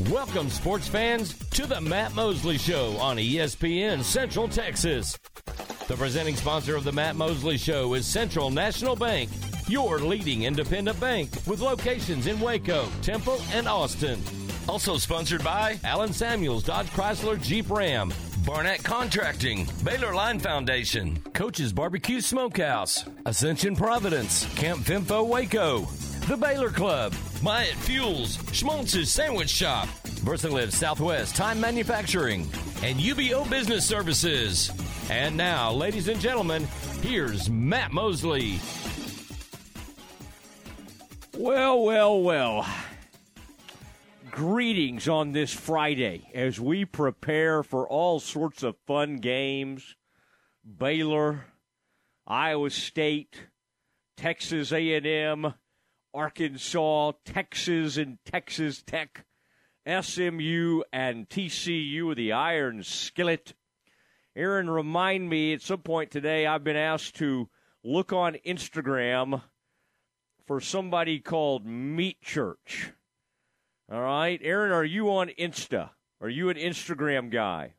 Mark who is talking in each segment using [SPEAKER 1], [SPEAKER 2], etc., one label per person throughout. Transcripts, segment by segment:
[SPEAKER 1] Welcome, sports fans, to the Matt Mosley Show on ESPN Central Texas. The presenting sponsor of the Matt Mosley Show is Central National Bank, your leading independent bank with locations in Waco, Temple, and Austin. Also sponsored by Allen Samuels Dodge Chrysler Jeep Ram, Barnett Contracting, Baylor Line Foundation, Coach's Barbecue Smokehouse, Ascension Providence, Camp Fimfo Waco, The Baylor Club, Myatt Fuels, Schmaltz's Sandwich Shop, VersaLive Southwest Time Manufacturing, and UBO Business Services. And now, ladies and gentlemen, here's Matt Mosley.
[SPEAKER 2] Well, well, well. Greetings on this Friday as we prepare for all sorts of fun games. Baylor, Iowa State, Texas A&M, Arkansas, Texas and Texas Tech, SMU and TCU, the Iron Skillet. Aaron, remind me at some point today I've been asked to look on Instagram for somebody called Meat Church. All right. Aaron, are you on Insta? Are you an Instagram guy?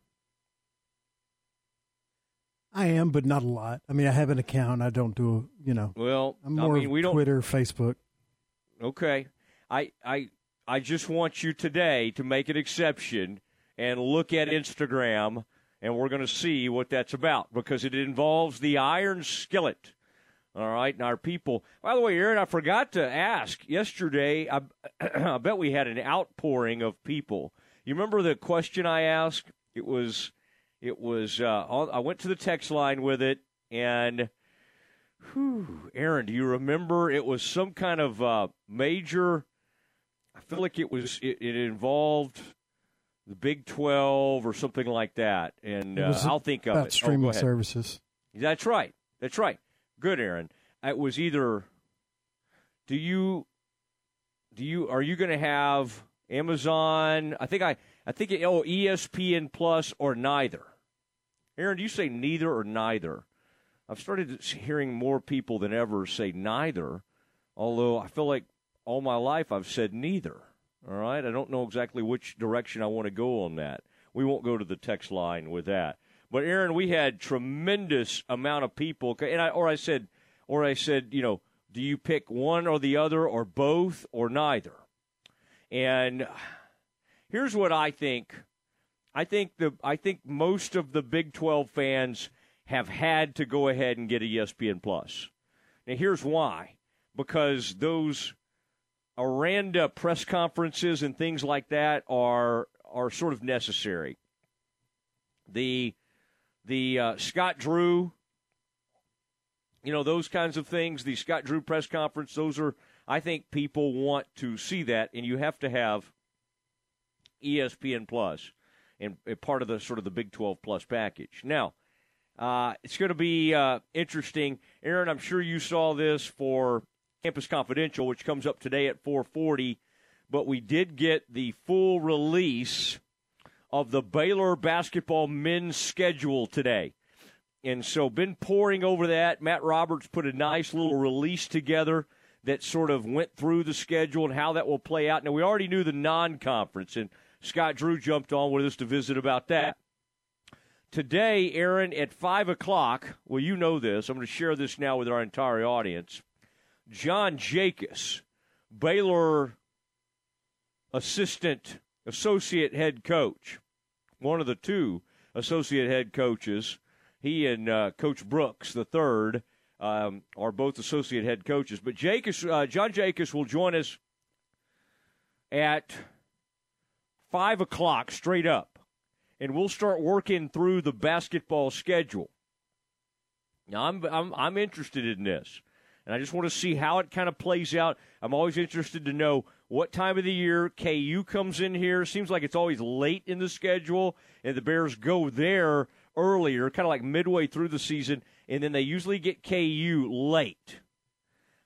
[SPEAKER 3] I am, but not a lot. I mean, I have an account. I don't do, you know.
[SPEAKER 2] Well,
[SPEAKER 3] I'm more
[SPEAKER 2] I mean, we don't,
[SPEAKER 3] Twitter, Facebook.
[SPEAKER 2] Okay. I I I just want you today to make an exception and look at Instagram and we're going to see what that's about because it involves the iron skillet. All right, and our people. By the way, Aaron, I forgot to ask yesterday. I, I bet we had an outpouring of people. You remember the question I asked? It was, it was. Uh, I went to the text line with it, and Whew, Aaron, do you remember? It was some kind of uh, major. I feel like it was. It, it, involved the Big Twelve or something like that, and uh, I'll think of it.
[SPEAKER 3] Streaming
[SPEAKER 2] oh,
[SPEAKER 3] services.
[SPEAKER 2] That's right. That's right. Good, Aaron. It was either. Do you? Do you? Are you going to have Amazon? I think I. I think it, oh ESPN Plus or neither. Aaron, do you say neither or neither? I've started hearing more people than ever say neither, although I feel like all my life I've said neither. All right, I don't know exactly which direction I want to go on that. We won't go to the text line with that. But Aaron, we had tremendous amount of people, and I or I said, or I said, you know, do you pick one or the other, or both, or neither? And here's what I think. I think the I think most of the Big Twelve fans have had to go ahead and get ESPN Plus. Now, here's why: because those Aranda press conferences and things like that are are sort of necessary. The the uh, Scott Drew, you know, those kinds of things. The Scott Drew press conference; those are, I think, people want to see that, and you have to have ESPN Plus and part of the sort of the Big Twelve Plus package. Now uh, it's going to be uh, interesting, Aaron. I'm sure you saw this for Campus Confidential, which comes up today at 4:40. But we did get the full release of the Baylor basketball men's schedule today, and so been poring over that. Matt Roberts put a nice little release together that sort of went through the schedule and how that will play out. Now we already knew the non-conference, and Scott Drew jumped on with us to visit about that. Today, Aaron, at 5 o'clock, well, you know this. I'm going to share this now with our entire audience. John Jacobs, Baylor assistant, associate head coach, one of the two associate head coaches. He and uh, Coach Brooks, the third, um, are both associate head coaches. But Jacobs, uh, John Jacobs will join us at 5 o'clock straight up and we'll start working through the basketball schedule. Now, I'm, I'm, I'm interested in this, and I just want to see how it kind of plays out. I'm always interested to know what time of the year KU comes in here. Seems like it's always late in the schedule, and the Bears go there earlier, kind of like midway through the season, and then they usually get KU late.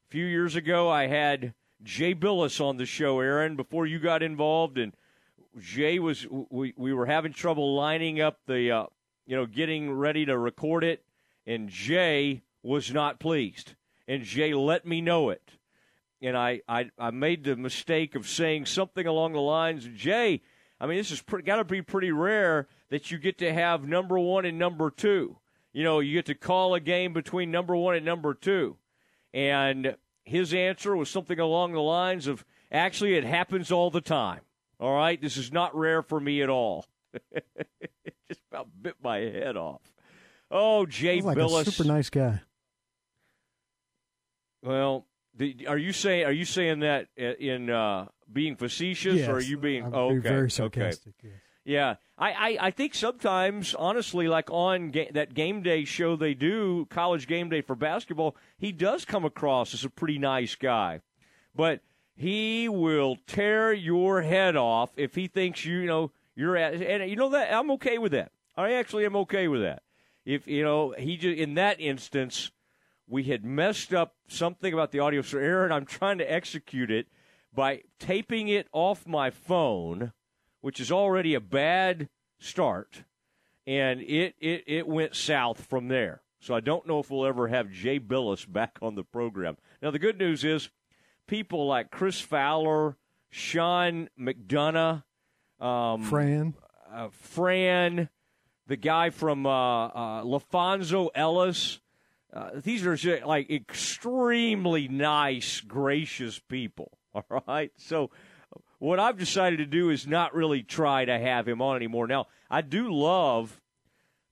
[SPEAKER 2] A few years ago, I had Jay Bilas on the show, Aaron, before you got involved, and – Jay was we we were having trouble lining up the uh, you know getting ready to record it, and Jay was not pleased, and Jay let me know it. and I, I, I made the mistake of saying something along the lines Jay. I mean, this is got to be pretty rare that you get to have number one and number two. You know, you get to call a game between number one and number two. And his answer was something along the lines of, actually, it happens all the time. All right, this is not rare for me at all. Just about bit my head off. Oh, Jay
[SPEAKER 3] like
[SPEAKER 2] Bilas,
[SPEAKER 3] a super nice guy.
[SPEAKER 2] Well, the, are you saying are you saying that in uh, being facetious,
[SPEAKER 3] yes,
[SPEAKER 2] or are you being
[SPEAKER 3] I'm
[SPEAKER 2] oh, okay,
[SPEAKER 3] very sarcastic?
[SPEAKER 2] Okay.
[SPEAKER 3] Yes.
[SPEAKER 2] Yeah, I, I, I, think sometimes, honestly, like on ga- that game day show they do, college game day for basketball, he does come across as a pretty nice guy, but he will tear your head off if he thinks you, know you're at, and you know that I'm okay with that. I actually am okay with that. If you know he just in that instance we had messed up something about the audio. So, Aaron, I'm trying to execute it by taping it off my phone, which is already a bad start, and it, it, it went south from there. So I don't know if we'll ever have Jay Bilas back on the program. Now, the good news is people like Chris Fowler, Sean McDonough, um,
[SPEAKER 3] Fran,
[SPEAKER 2] uh, Fran, the guy from uh, uh, LaPhonso Ellis, uh, these are just, like extremely nice, gracious people. All right. So, what I've decided to do is not really try to have him on anymore. Now, I do love,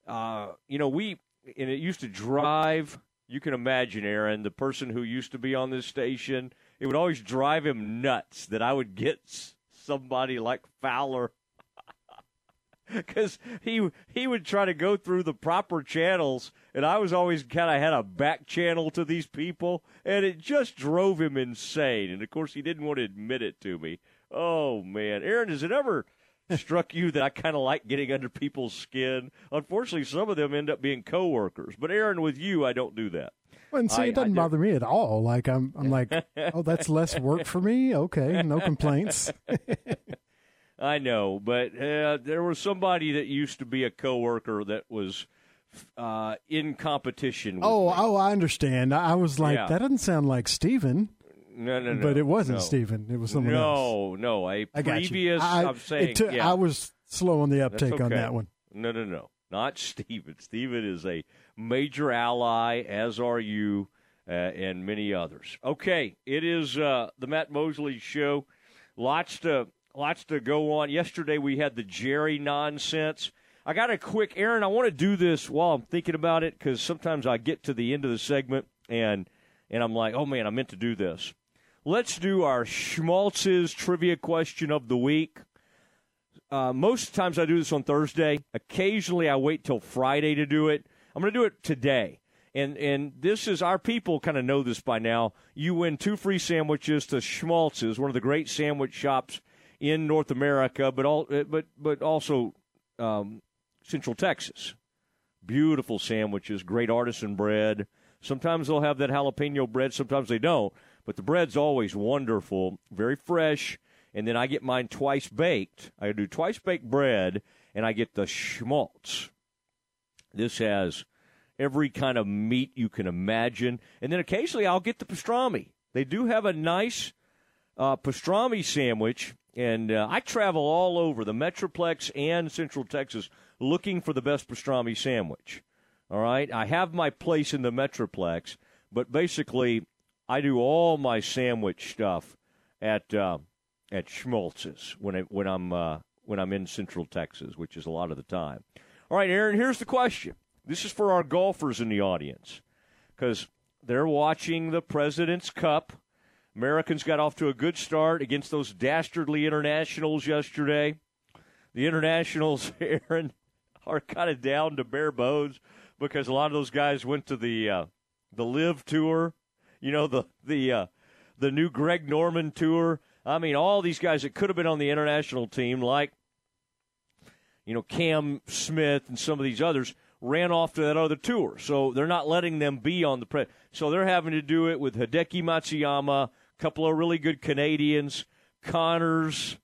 [SPEAKER 2] uh, you know, we, and it used to drive, you can imagine, Aaron, the person who used to be on this station, it would always drive him nuts that I would get somebody like Fowler because he he would try to go through the proper channels, and I was always kind of had a back channel to these people, and it just drove him insane. And of course, he didn't want to admit it to me. Oh man, Aaron, has it ever struck you that I kind of like getting under people's skin? Unfortunately, some of them end up being coworkers, but Aaron, with you, I don't do that.
[SPEAKER 3] Well, and see,
[SPEAKER 2] I-
[SPEAKER 3] it doesn't bother me at all. Like I'm, I'm like, oh, that's less work for me. Okay, no complaints.
[SPEAKER 2] I know, but uh, there was somebody that used to be a coworker that was uh, in competition. With
[SPEAKER 3] oh,
[SPEAKER 2] me.
[SPEAKER 3] oh, I understand. I was like,
[SPEAKER 2] Yeah.
[SPEAKER 3] that doesn't sound like Steven.
[SPEAKER 2] no, no, no,
[SPEAKER 3] but it wasn't
[SPEAKER 2] no.
[SPEAKER 3] Steven. It was someone else.
[SPEAKER 2] No, no, a
[SPEAKER 3] I
[SPEAKER 2] previous.
[SPEAKER 3] I,
[SPEAKER 2] I'm saying,
[SPEAKER 3] took-
[SPEAKER 2] yeah,
[SPEAKER 3] I was slow on the uptake on that one.
[SPEAKER 2] No, no, no, not Steven. Steven is a major ally, as are you, uh, and many others. Okay, it is uh, the Matt Mosley show. Lots to lots to go on. Yesterday we had the Jerry nonsense. I got a quick, Aaron. I want to do this while I'm thinking about it because sometimes I get to the end of the segment and and I'm like, oh man, I meant to do this. Let's do our Schmaltz's trivia question of the week. Uh, most times I do this on Thursday. Occasionally I wait till Friday to do it. I'm going to do it today. And and this is our people kind of know this by now. You win two free sandwiches to Schmaltz's, one of the great sandwich shops in North America, but all uh, but but also um, Central Texas. Beautiful sandwiches, great artisan bread. Sometimes they'll have that jalapeno bread, sometimes they don't. But the bread's always wonderful, very fresh. And then I get mine twice baked. I do twice baked bread, and I get the schmaltz. This has every kind of meat you can imagine. And then occasionally I'll get the pastrami. They do have a nice uh, pastrami sandwich, and uh, I travel all over the Metroplex and Central Texas looking for the best pastrami sandwich. All right, I have my place in the Metroplex, but basically, I do all my sandwich stuff at uh, at Schmaltz's when I, when I'm uh, when I'm in Central Texas, which is a lot of the time. All right, Aaron, here's the question. This is for our golfers in the audience because they're watching the President's Cup. Americans got off to a good start against those dastardly internationals yesterday. The internationals, Aaron, are kind of down to bare bones because a lot of those guys went to the uh, the LIV Tour, you know the the uh, the new Greg Norman Tour. I mean, all these guys that could have been on the international team, like you know Cam Smith and some of these others, ran off to that other tour. So they're not letting them be on the pre. So they're having to do it with Hideki Matsuyama, a couple of really good Canadians, Conners,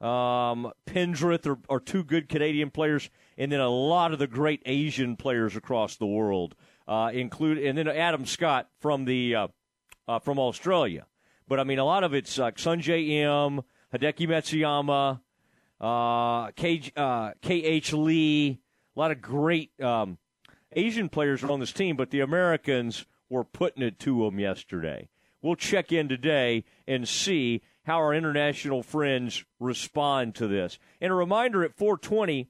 [SPEAKER 2] um, Pendrith are, are two good Canadian players, and then a lot of the great Asian players across the world, uh, include and then Adam Scott from the uh, uh, from Australia. But I mean, a lot of it's like Sungjae Im, Hideki Matsuyama, uh, K, uh, KH Lee. A lot of great um, Asian players are on this team, but the Americans were putting it to them yesterday. We'll check in today and see how our international friends respond to this. And a reminder at 420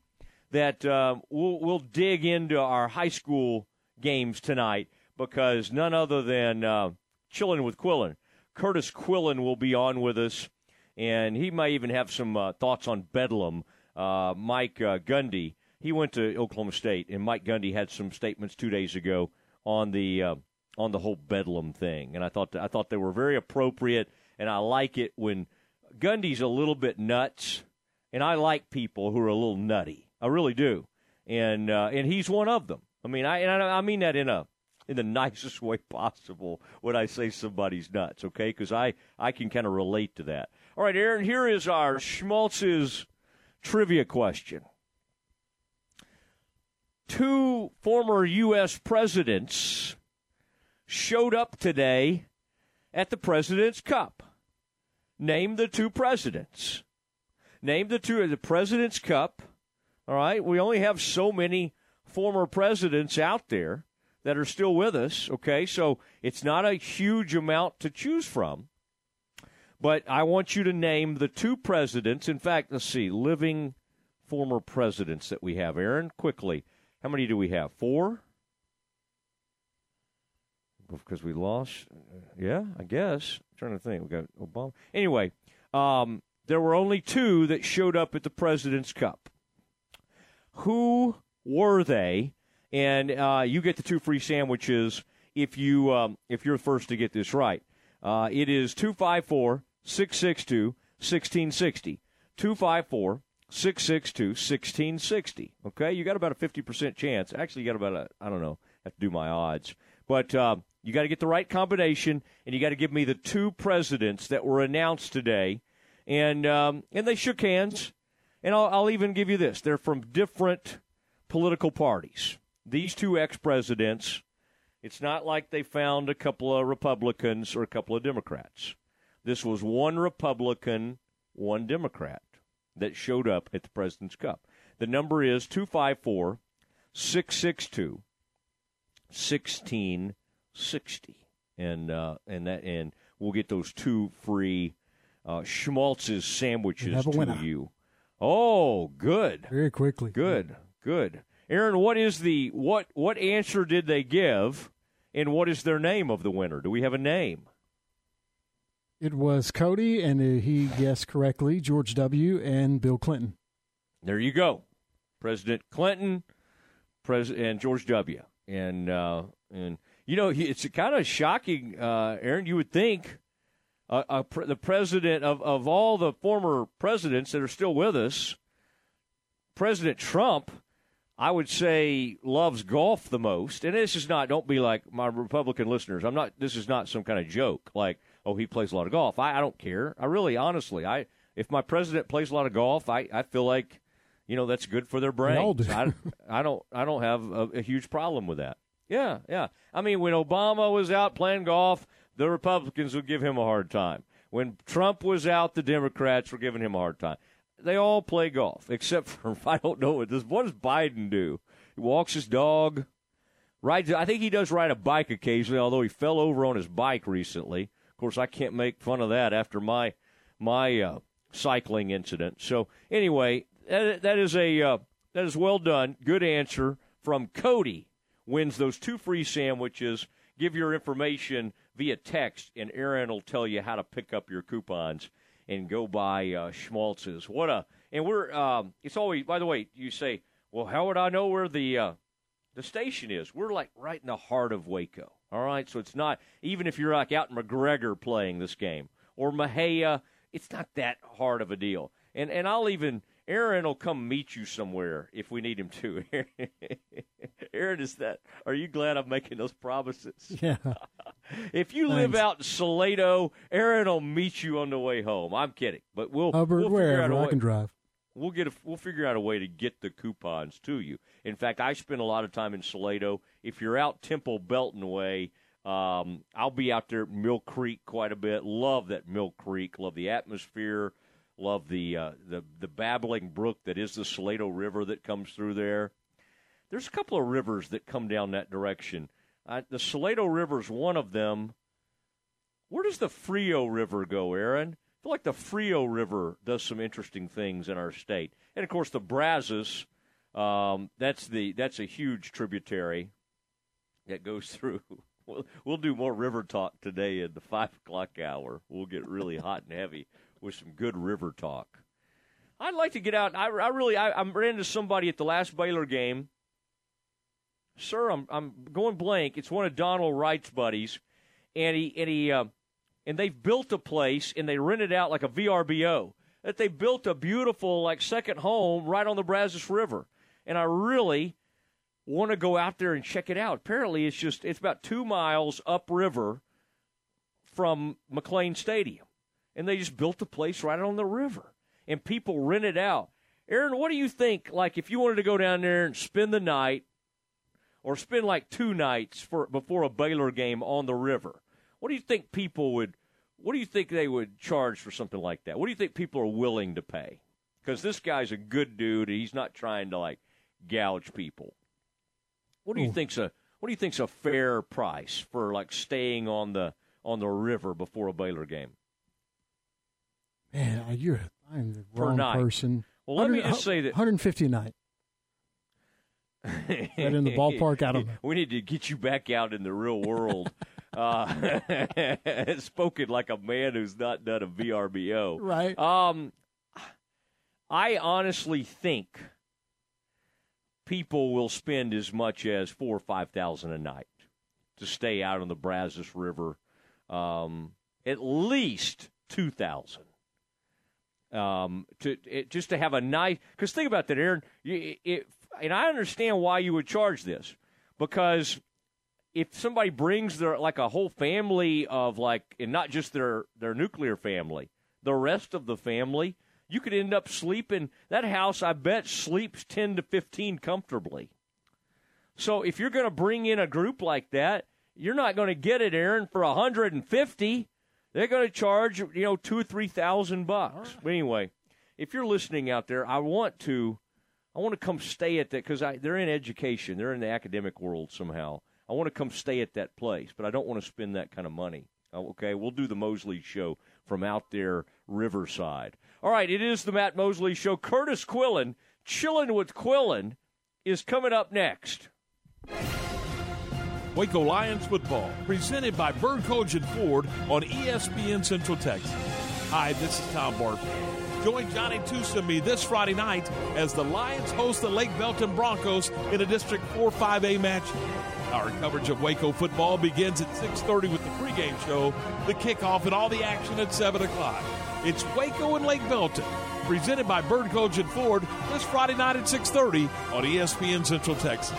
[SPEAKER 2] that uh, we'll, we'll dig into our high school games tonight because none other than uh, Chilling with Quillen, Curtis Quillen will be on with us, and he might even have some uh, thoughts on Bedlam. Uh, Mike uh, Gundy, he went to Oklahoma State, and Mike Gundy had some statements two days ago on the uh, on the whole Bedlam thing, and I thought I thought they were very appropriate, and I like it when Gundy's a little bit nuts, and I like people who are a little nutty. I really do, and uh, and he's one of them. I mean, I I mean that in a in the nicest way possible when I say somebody's nuts, okay? Because I, I can kind of relate to that. All right, Aaron, here is our Schmaltz's trivia question. Two former U.S. presidents showed up today at the President's Cup. Name the two presidents. Name the two the President's Cup. All right, we only have so many former presidents out there that are still with us. Okay, so it's not a huge amount to choose from. But I want you to name the two presidents. In fact, let's see, living former presidents that we have. Aaron, quickly, how many do we have? Four? Because we lost. Yeah, I guess. I'm trying to think. We got Obama. Anyway, um, there were only two that showed up at the President's Cup. Who were they? and uh, you get the two free sandwiches if you um, if you're first to get this right. Uh, it is 254 662 1660. 254 662 1660. Okay, you got about a 50% chance. Actually, you got about a, I don't know, have to do my odds. But uh, you got to get the right combination, and you got to give me the two presidents that were announced today. And, um, and they shook hands. And I'll, I'll even give you this they're from different political parties these two ex presidents, it's not like they found a couple of Republicans or a couple of Democrats. This was one Republican, one Democrat that showed up at the President's Cup. The number is 254 662 1660. And, uh, and, that, and we'll get those two free uh, Schmaltz's sandwiches to you. Oh, good.
[SPEAKER 3] Very quickly.
[SPEAKER 2] Good, good. Aaron, what is the what what answer did they give, and what is their name of the winner? Do we have a name?
[SPEAKER 3] It was Cody, and uh, he guessed correctly. George W. and Bill Clinton.
[SPEAKER 2] There you go, President Clinton, President and George W. And uh, and you know it's kind of shocking, uh, Aaron. You would think uh, the president of of all the former presidents that are still with us, President Trump I would say loves golf the most. And this is not, don't be like my Republican listeners. I'm not, this is not some kind of joke like, oh, he plays a lot of golf. I, I don't care. I really, honestly, I, if my president plays a lot of golf, I, I feel like, you know, that's good for their brains. I, I don't, I don't have a, a huge problem with that. Yeah, yeah. I mean, when Obama was out playing golf, the Republicans would give him a hard time. When Trump was out, the Democrats were giving him a hard time they all play golf, except for I don't know what does what does Biden do? He walks his dog, rides. I think he does ride a bike occasionally, although he fell over on his bike recently. Of course, I can't make fun of that after my my uh, cycling incident. So anyway, that, that is a uh, that is well done. Good answer from Cody. Wins those two free sandwiches. Give your information via text, and Aaron will tell you how to pick up your coupons and go by uh, Schmaltz's. What a and we're um, it's always by the way you say well how would I know where the uh, the station is? We're like right in the heart of Waco. All right, so it's not even if you're like out in McGregor playing this game or Mexia, it's not that hard of a deal. And and I'll even Aaron will come meet you somewhere if we need him to. Aaron, is that? Are you glad I'm making those promises?
[SPEAKER 3] Yeah.
[SPEAKER 2] if you Thanks. live out in Salado, Aaron will meet you on the way home. I'm kidding, but we'll
[SPEAKER 3] Hubbard,
[SPEAKER 2] we'll
[SPEAKER 3] wherever I can drive.
[SPEAKER 2] We'll get a, we'll figure out a way to get the coupons to you. In fact, I spend a lot of time in Salado. If you're out Temple Belton way, Um, I'll be out there at Mill Creek quite a bit. Love that Mill Creek. Love the atmosphere. Love the uh, the the babbling brook that is the Salado River that comes through there. There's a couple of rivers that come down that direction. Uh, the Salado River is one of them. Where does the Frio River go, Aaron? I feel like the Frio River does some interesting things in our state, and of course the Brazos. Um, that's the that's a huge tributary that goes through. We'll, we'll do more river talk today in the five o'clock hour. We'll get really hot and heavy with some good river talk. I'd like to get out. I, I really, I, I ran into somebody at the last Baylor game. Sir, I'm I'm going blank. It's one of Donald Wright's buddies, and he and he uh, and they've built a place and they rented it out like a VRBO. That they built a beautiful like second home right on the Brazos River, and I really want to go out there and check it out. Apparently, it's just it's about two miles upriver from McLane Stadium, and they just built a place right on the river, and people rent it out. Aaron, what do you think? Like, if you wanted to go down there and spend the night, or spend like two nights for before a Baylor game on the river, what do you think people would? What do you think they would charge for something like that? What do you think people are willing to pay? Because this guy's a good dude. He's not trying to like gouge people. What do you Ooh. think's a what do you think's a fair price for like staying on the on the river before a Baylor game?
[SPEAKER 3] Man, you're I'm the wrong person.
[SPEAKER 2] Well, let me just say that
[SPEAKER 3] 150 a night. that in the ballpark? I don't know.
[SPEAKER 2] We need to get you back out in the real world. uh, spoken like a man who's not done a VRBO.
[SPEAKER 3] Right.
[SPEAKER 2] Um, I honestly think people will spend as much as four or five thousand a night to stay out on the Brazos River. Um, at least two thousand. Um, to it, just to have a nice because think about that, Aaron. It, it, and I understand why you would charge this because if somebody brings their like a whole family of like, and not just their their nuclear family, the rest of the family, you could end up sleeping. That house, I bet, sleeps 10 to 15 comfortably. So if you're going to bring in a group like that, you're not going to get it, Aaron, for 150. They're going to charge, you know, two or three thousand bucks. Right. But anyway, if you're listening out there, I want to, I want to come stay at that because I they're in education, they're in the academic world somehow. I want to come stay at that place, but I don't want to spend that kind of money. Oh, okay, we'll do the Mosley show from out there, Riverside. All right, it is the Matt Mosley Show. Curtis Quillen, chilling with Quillen, is coming up next.
[SPEAKER 4] Waco Lions football, presented by Bird-Kultgen Ford on ESPN Central Texas. Hi, this is Tom Barfield. Join Johnny Tusa and me this Friday night as the Lions host the Lake Belton Broncos in a District 4-5A match. Our coverage of Waco football begins at 6.30 with the pregame show, the kickoff, and all the action at 7 o'clock. It's Waco and Lake Belton, presented by Bird-Kultgen and Ford this Friday night at 6:30 on ESPN Central Texas.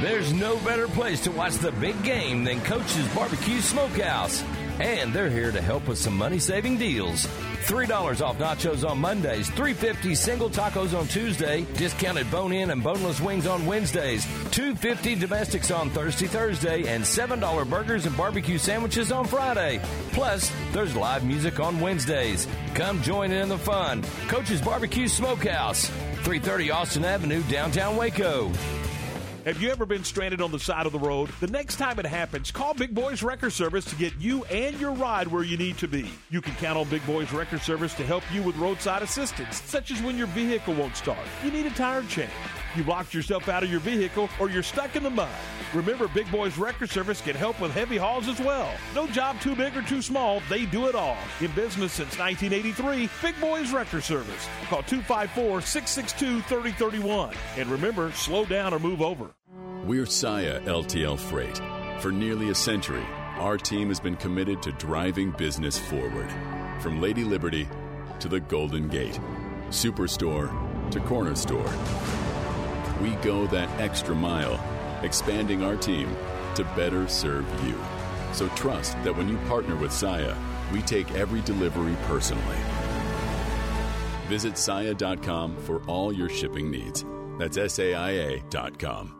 [SPEAKER 1] There's no better place to watch the big game than Coach's Barbecue Smokehouse. And they're here to help with some money-saving deals. $3 off nachos on Mondays, $3.50 single tacos on Tuesday, discounted bone-in and boneless wings on Wednesdays, $2.50 domestics on Thursday, Thursday, and $7 burgers and barbecue sandwiches on Friday. Plus, there's live music on Wednesdays. Come join in the fun. Coach's Barbecue Smokehouse, 330 Austin Avenue, downtown Waco.
[SPEAKER 4] Have you ever been stranded on the side of the road? The next time it happens, call Big Boys Wrecker Service to get you and your ride where you need to be. You can count on Big Boys Wrecker Service to help you with roadside assistance, such as when your vehicle won't start, you need a tire change, you locked yourself out of your vehicle, or you're stuck in the mud. Remember, Big Boys Wrecker Service can help with heavy hauls as well. No job too big or too small, they do it all. In business since 1983, Big Boys Wrecker Service. Call 254 662 3031. And remember, slow down or move over.
[SPEAKER 5] We're Saia LTL Freight For nearly a century, our team has been committed to driving business forward. From Lady Liberty to the Golden Gate, Superstore to Corner Store. We go that extra mile, expanding our team to better serve you. So trust that when you partner with Saia, we take every delivery personally. Visit Saia.com for all your shipping needs. That's SAIA.com.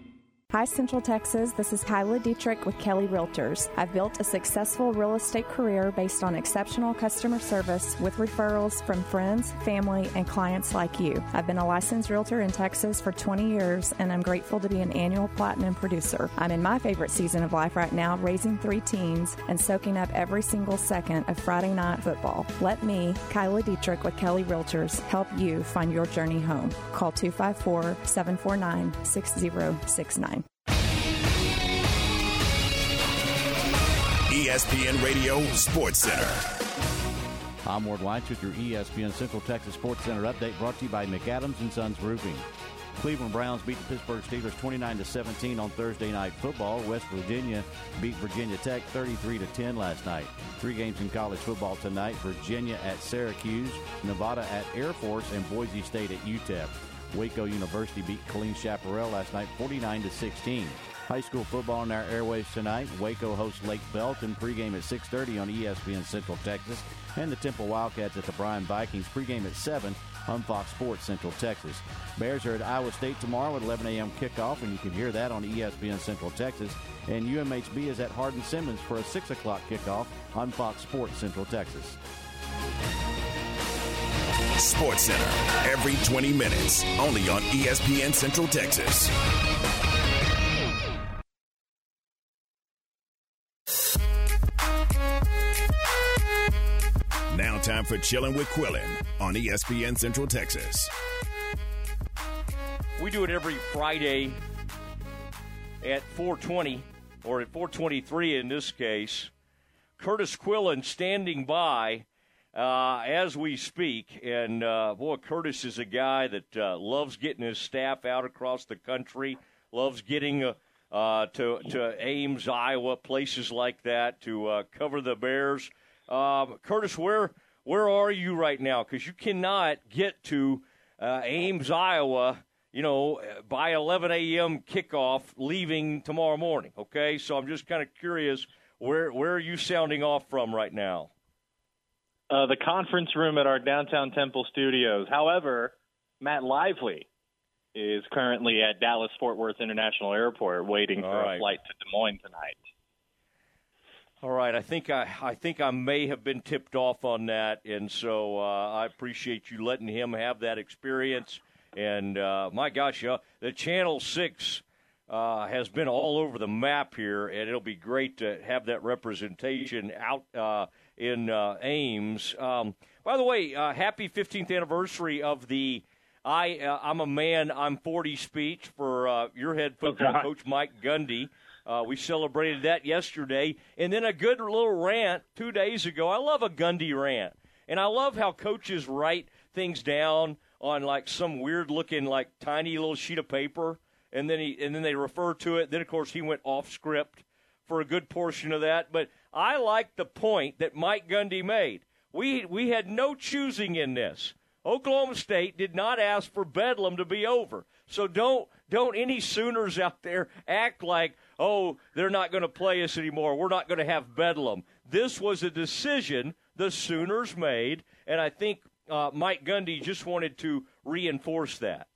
[SPEAKER 6] Hi, Central Texas. This is Kyla Dietrich with Kelly Realtors. I've built a successful real estate career based on exceptional customer service with referrals from friends, family, and clients like you. I've been a licensed realtor in Texas for 20 years, and I'm grateful to be an annual platinum producer. I'm in my favorite season of life right now, raising three teens and soaking up every single second of Friday night football. Let me, Kyla Dietrich with Kelly Realtors, help you find your journey home. Call 254 749 6069.
[SPEAKER 7] ESPN Radio Sports Center.
[SPEAKER 8] I'm Ward Weitz with your ESPN Central Texas Sports Center update brought to you by McAdams and Sons Roofing. Cleveland Browns beat the Pittsburgh Steelers 29 to 17 on Thursday night football. West Virginia beat Virginia Tech 33 to 10 last night. Three games in college football tonight: Virginia at Syracuse, Nevada at Air Force, and Boise State at UTEP. Waco University beat Killeen Chaparral last night 49 to 16. High school football on our airwaves tonight. Waco hosts Lake Belton pregame at 6:30 on ESPN Central Texas, and the Temple Wildcats at the Bryan Vikings pregame at 7 on Fox Sports Central Texas. Bears are at Iowa State tomorrow at 11 a.m. kickoff, and you can hear that on ESPN Central Texas. And UMHB is at Hardin Simmons for a 6 o'clock kickoff on Fox Sports Central Texas.
[SPEAKER 7] Sports Center every 20 minutes, only on ESPN Central Texas. Now, time for Chilling with Quillen on ESPN Central Texas.
[SPEAKER 2] We do it every Friday at 420, or at 423 in this case. Curtis Quillen standing by uh, as we speak. And uh, boy, Curtis is a guy that uh, loves getting his staff out across the country, loves getting uh, uh, to to Ames, Iowa, places like that to uh, cover the Bears. Um, Curtis, where where are you right now? Because you cannot get to uh, Ames, Iowa. You know, by 11 a.m. kickoff, leaving tomorrow morning. Okay, so I'm just kind of curious where where are you sounding off from right now?
[SPEAKER 9] Uh, the conference room at our downtown Temple studios. However, Matt Lively is currently at Dallas Fort Worth International Airport waiting
[SPEAKER 2] All
[SPEAKER 9] for
[SPEAKER 2] right.
[SPEAKER 9] a flight to Des Moines tonight.
[SPEAKER 2] All right, I think I, I think I may have been tipped off on that, and so uh, I appreciate you letting him have that experience. And uh, my gosh, uh, the Channel Six uh, has been all over the map here, and it'll be great to have that representation out uh, in uh, Ames. Um, by the way, uh, happy 15th anniversary of the I uh, I'm a man, I'm 40 speech for uh, your head football
[SPEAKER 9] God.
[SPEAKER 2] coach Mike Gundy. Uh, we celebrated that yesterday, and then a good little rant two days ago. I love a Gundy rant, and I love how coaches write things down on like some weird looking like tiny little sheet of paper, and then he and then they refer to it. Then of course he went off script for a good portion of that, but I like the point that Mike Gundy made. We we had no choosing in this. Oklahoma State did not ask for Bedlam to be over. So don't don't any Sooners out there act like, "Oh, they're not going to play us anymore. We're not going to have Bedlam." This was a decision the Sooners made, and I think uh, Mike Gundy just wanted to reinforce that.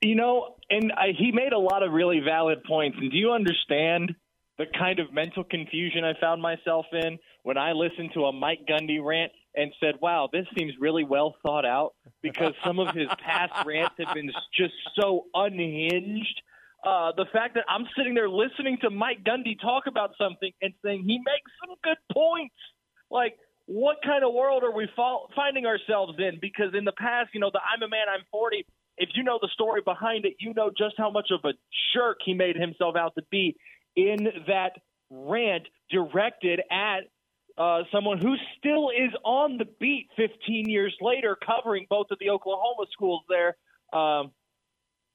[SPEAKER 9] You know, and I, he made a lot of really valid points. And do you understand the kind of mental confusion I found myself in when I listened to a Mike Gundy rant and said, "Wow, this seems really well thought out," because some of his past rants have been just so unhinged. Uh, the fact that I'm sitting there listening to Mike Gundy talk about something and saying he makes some good points, like what kind of world are we fall, finding ourselves in? Because in the past, you know, the I'm a man, I'm 40 if you know the story behind it, you know just how much of a jerk he made himself out to be in that rant directed at uh, someone who still is on the beat 15 years later, covering both of the Oklahoma schools there, um,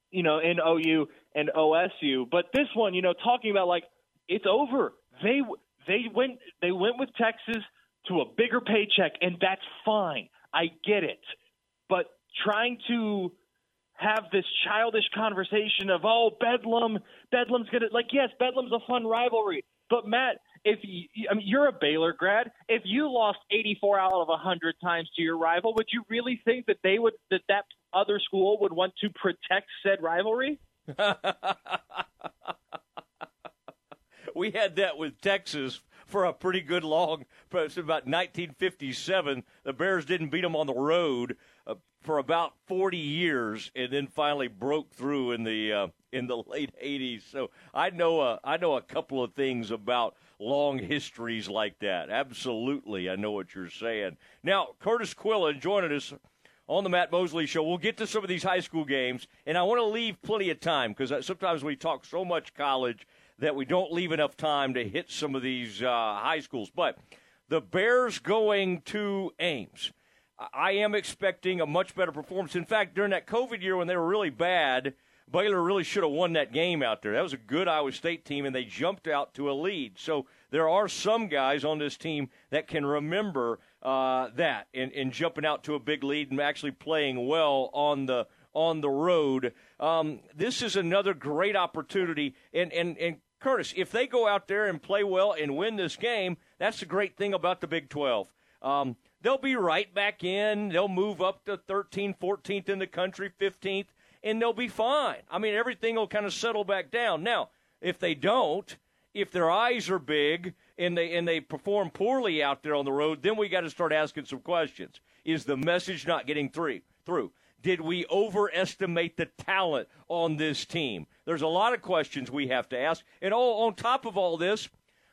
[SPEAKER 9] you know, in OU and OSU. But this one, you know, talking about like it's over. They they went they went with Texas to a bigger paycheck, and that's fine. I get it, but trying to have this childish conversation of oh Bedlam, Bedlam's gonna like yes, Bedlam's a fun rivalry, but Matt, if you, I mean you're a Baylor grad, if you lost 84 out of 100 times to your rival, would you really think that they would that that other school would want to protect said rivalry?
[SPEAKER 2] we had that with Texas for a pretty good long. About 1957. The Bears didn't beat them on the road uh, for about 40 years, and then finally broke through in the uh, in the late 80s. So I know a, I know a couple of things about long histories like that. Absolutely, I know what you're saying. Now, Curtis Quillen joining us on the Matt Mosley Show. We'll get to some of these high school games, and I want to leave plenty of time because uh, sometimes we talk so much college that we don't leave enough time to hit some of these uh, high schools. But the Bears going to Ames. I am expecting a much better performance. In fact, during that COVID year when they were really bad, Baylor really should have won that game out there. That was a good Iowa State team, and they jumped out to a lead. So there are some guys on this team that can remember uh, that and, and jumping out to a big lead and actually playing well on the on the road. Um, this is another great opportunity, and and and Curtis, if they go out there and play well and win this game, that's the great thing about the Big 12. Um, they'll be right back in. They'll move up to 13th, 14th in the country, 15th, and they'll be fine. I mean, everything will kind of settle back down. Now, if they don't, if their eyes are big and they and they perform poorly out there on the road, then we got to start asking some questions. Is the message not getting through? Through? Did we overestimate the talent on this team? There's a lot of questions we have to ask. And all, on top of all this,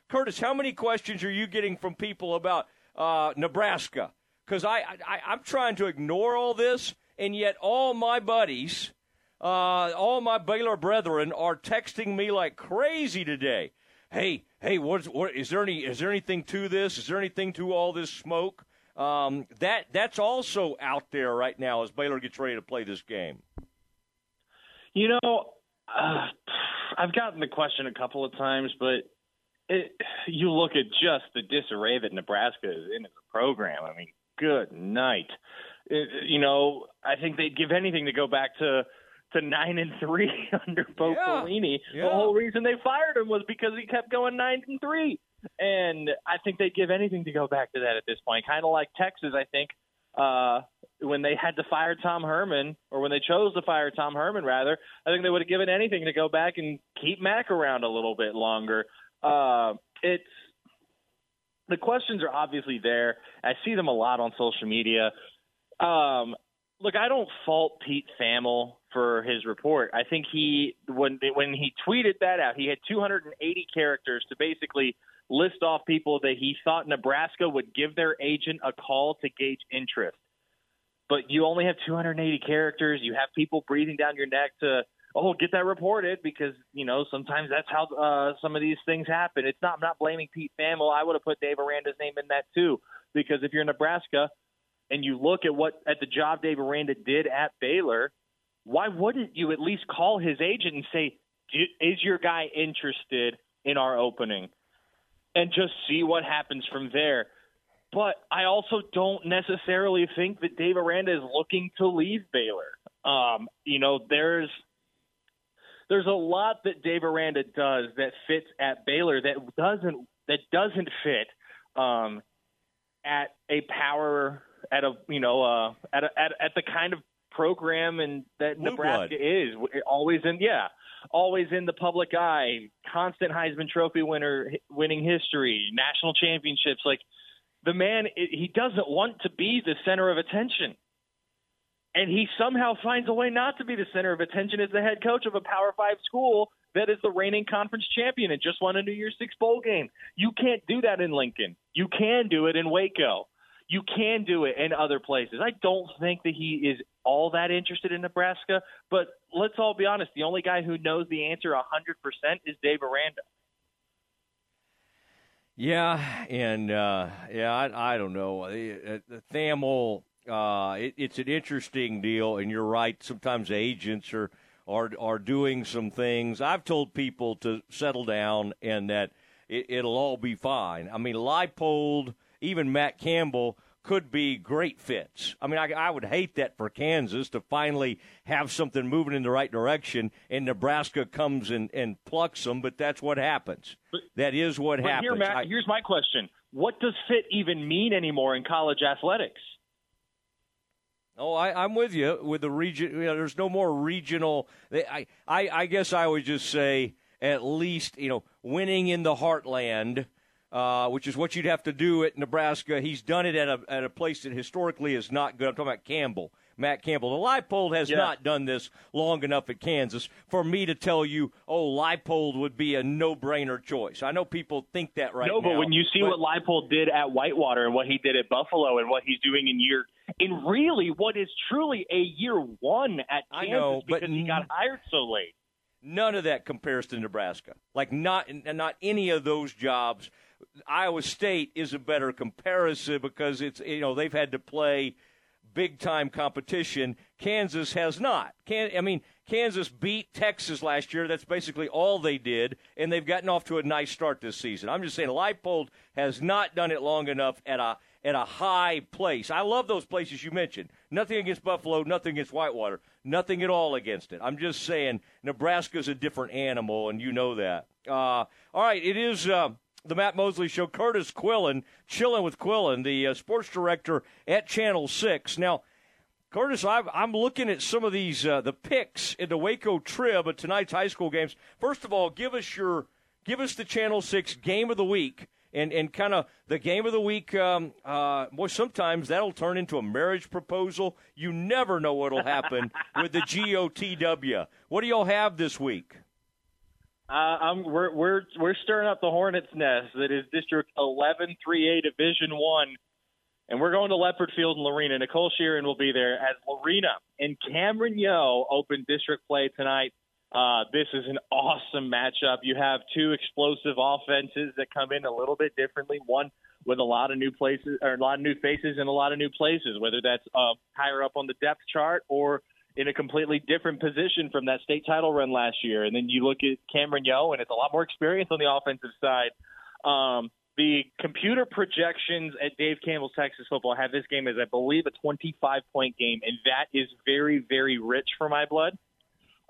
[SPEAKER 2] Curtis, how many questions are you getting from people about uh, Nebraska? Because I, I, I'm trying to ignore all this, and yet all my buddies, uh, all my Baylor brethren, are texting me like crazy today. Hey, hey, what's, what is there any is there anything to this? Is there anything to all this smoke? Um, that that's also out there right now as Baylor gets ready to play this game.
[SPEAKER 9] You know, uh, I've gotten the question a couple of times, but it, you look at just the disarray that Nebraska is in as a program. I mean, good night. It, you know, I think they'd give anything to go back to to nine and three under Bo yeah, Pelini. Yeah. The whole reason they fired him was because he kept going nine and three, and I think they'd give anything to go back to that at this point. Kind of like Texas, I think. Uh, when they had to fire Tom Herman, or when they chose to fire Tom Herman, rather, I think they would have given anything to go back and keep Mack around a little bit longer. Uh, it's the questions are obviously there. I see them a lot on social media. Um, look, I don't fault Pete Thamel for his report. I think he when when he tweeted that out, he had 280 characters to basically list off people that he thought Nebraska would give their agent a call to gauge interest. But you only have 280 characters. You have people breathing down your neck to oh, get that reported because you know sometimes that's how uh, some of these things happen. It's not I'm not blaming Pete Thamel. I would have put Dave Aranda's name in that too because if you're in Nebraska and you look at what at the job Dave Aranda did at Baylor, why wouldn't you at least call his agent and say, "Is your guy interested in our opening?" and just see what happens from there. But I also don't necessarily think that Dave Aranda is looking to leave Baylor. Um, you know, there's there's a lot that Dave Aranda does that fits at Baylor that doesn't that doesn't fit um, at a power at a you know uh, at a, at at the kind of program and that
[SPEAKER 2] Blue
[SPEAKER 9] Nebraska
[SPEAKER 2] blood.
[SPEAKER 9] is always in yeah always in the public eye constant Heisman Trophy winner winning history national championships like the man he doesn't want to be the center of attention and he somehow finds a way not to be the center of attention as the head coach of a Power Five school that is the reigning conference champion and just won a New Year's Six bowl game. You can't do that in Lincoln. You can do it in Waco. You can do it in other places. I don't think that he is all that interested in Nebraska, but let's all be honest. The only guy who knows the answer 100% is Dave Aranda.
[SPEAKER 2] Yeah, and uh, yeah, I, I don't know. The Thamel, uh, it, it's an interesting deal, and you're right. Sometimes agents are are are doing some things. I've told people to settle down and that it, it'll all be fine. I mean, Leipold, even Matt Campbell could be great fits. I mean, I, I would hate that for Kansas to finally have something moving in the right direction, and Nebraska comes and, and plucks them. But that's what happens. that is what
[SPEAKER 9] But
[SPEAKER 2] happens.
[SPEAKER 9] here, Matt,
[SPEAKER 2] I-
[SPEAKER 9] here's my question: What does fit even mean anymore in college athletics?
[SPEAKER 2] Oh, I, I'm with you. With the region, you know, there's no more regional. I, I, I guess I would just say at least you know winning in the heartland, uh, which is what you'd have to do at Nebraska. He's done it at a at a place that historically is not good. I'm talking about Campbell, Matt Campbell. The Leipold has
[SPEAKER 9] Yeah.
[SPEAKER 2] not done this long enough at Kansas for me to tell you, oh, Leipold would be a no-brainer choice. I know people think that right
[SPEAKER 9] no,
[SPEAKER 2] now.
[SPEAKER 9] but when you see
[SPEAKER 2] but-
[SPEAKER 9] what Leipold did at Whitewater and what he did at Buffalo and what he's doing in year in really what is truly a year one at Kansas
[SPEAKER 2] know,
[SPEAKER 9] because he got hired so late.
[SPEAKER 2] None of that compares to Nebraska. Like not not any of those jobs. Iowa State is a better comparison because it's you know they've had to play big time competition. Kansas has not. Can I mean Kansas beat Texas last year. That's basically all they did, and they've gotten off to a nice start this season. I'm just saying Leipold has not done it long enough at a at a high place. I love those places you mentioned. Nothing against Buffalo, nothing against Whitewater, nothing at all against it. I'm just saying Nebraska's a different animal, and you know that. Uh, all right, it is uh, the Matt Mosley Show. Curtis Quillen, chilling with Quillen, the uh, sports director at Channel Six. Now, Curtis, I've, I'm looking at some of these uh, the picks in the Waco Trib at tonight's high school games. First of all, give us your give us the Channel Six game of the week and and kind of the game of the week. Um, uh, boy, sometimes that'll turn into a marriage proposal. You never know what'll happen with the GOTW. What do y'all have this week?
[SPEAKER 9] Uh, we're we're we're stirring up the hornet's nest that is District 11 3A Division One, and we're going to Leopard Field in Lorena. Nicole Sheeran will be there as Lorena and Cameron Yoe open district play tonight. Uh, this is an awesome matchup. You have two explosive offenses that come in a little bit differently. One with a lot of new places or a lot of new faces and a lot of new places, whether that's uh, higher up on the depth chart or in a completely different position from that state title run last year. And then you look at Cameron Yoe, and it's a lot more experience on the offensive side. Um, the computer projections at Dave Campbell's Texas football have this game as, I believe, a 25 point game, and that is very, very rich for my blood.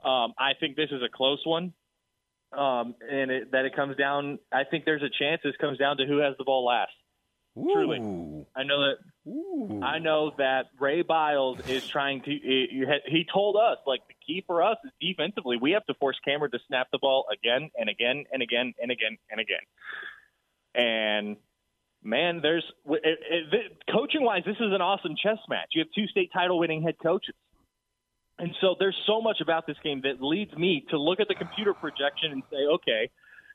[SPEAKER 9] Um, I think this is a close one, um, and it, that it comes down. I think there's a chance this comes down to who has the ball last. Truly, I know that. I know that Ray Biles is trying to. He, he told us like the key for us is defensively. We have to force Cameron to snap the ball again and again and again and again and again. And man, there's it, it, coaching wise, this is an awesome chess match. You have two state title winning head coaches. And so there's so much about this game that leads me to look at the computer projection and say, okay,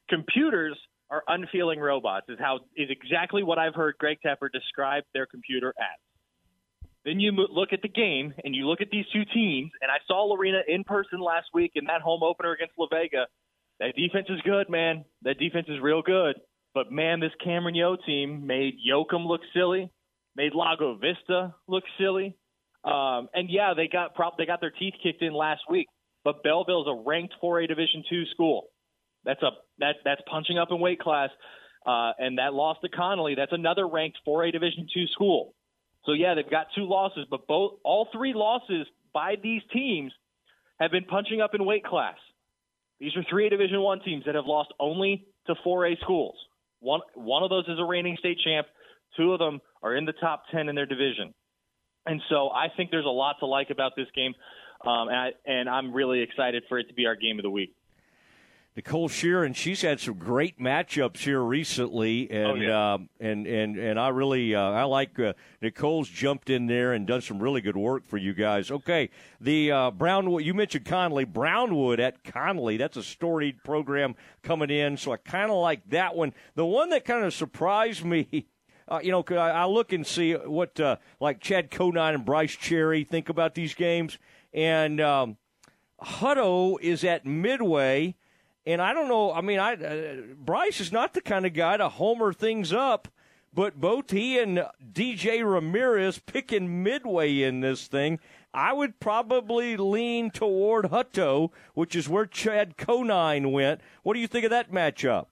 [SPEAKER 9] computers are unfeeling robots is how is exactly what I've heard Greg Tepper describe their computer as. Then you look at the game and you look at these two teams, and I saw Lorena in person last week in that home opener against La Vega. That defense is good, man. That defense is real good. But man, this Cameron Yoe team made Yoakum look silly, made Lago Vista look silly. Um, and yeah, they got prop they got their teeth kicked in last week. But Bellville is a ranked 4A Division two school. That's a that that's punching up in weight class. Uh, and that loss to Connally, that's another ranked 4A Division two school. So yeah, they've got two losses, but both all three losses by these teams have been punching up in weight class. These are 3A Division one teams that have lost only to 4A schools. One one of those is a reigning state champ. Two of them are in the top 10 in their division. And so I think there's a lot to like about this game, um, and, I, and I'm really excited for it to be our game of the week.
[SPEAKER 2] Nicole Sheeran, she's had some great matchups here recently, and
[SPEAKER 9] Oh, yeah.
[SPEAKER 2] um, and and and I really uh, I like uh, Nicole's jumped in there and done some really good work for you guys. Okay, the uh, Brownwood you mentioned Connally Brownwood at Connally. That's a storied program coming in, so I kind of like that one. The one that kind of surprised me. Uh, you know, I, I look and see what uh, like Chad Conine and Bryce Cherry think about these games, and um, Hutto is at Midway, and I don't know. I mean, I uh, Bryce is not the kind of guy to homer things up, but both he and DJ Ramirez picking Midway in this thing. I would probably lean toward Hutto, which is where Chad Conine went. What do you think of that matchup?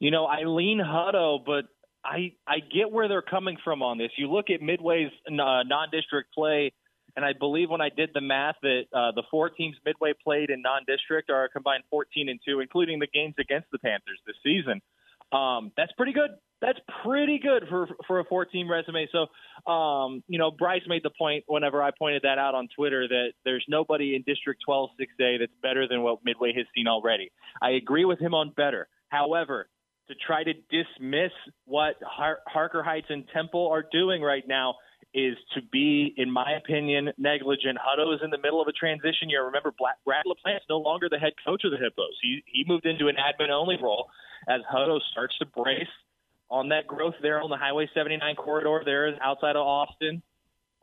[SPEAKER 9] You know, I lean Hutto, but I I get where they're coming from on this. You look at Midway's uh, non-district play, and I believe when I did the math that uh, the four teams Midway played in non-district are a combined 14 and two, including the games against the Panthers this season. Um, that's pretty good. That's pretty good for for a four team resume. So, um, you know, Bryce made the point whenever I pointed that out on Twitter that there's nobody in District 12 6A that's better than what Midway has seen already. I agree with him on better. However, to try to dismiss what Har- Harker Heights and Temple are doing right now is to be, in my opinion, negligent. Hutto is in the middle of a transition year. Remember, Brad LaPlante's no longer the head coach of the Hippos. He he moved into an admin only role as Hutto starts to brace on that growth there on the Highway 79 corridor there outside of Austin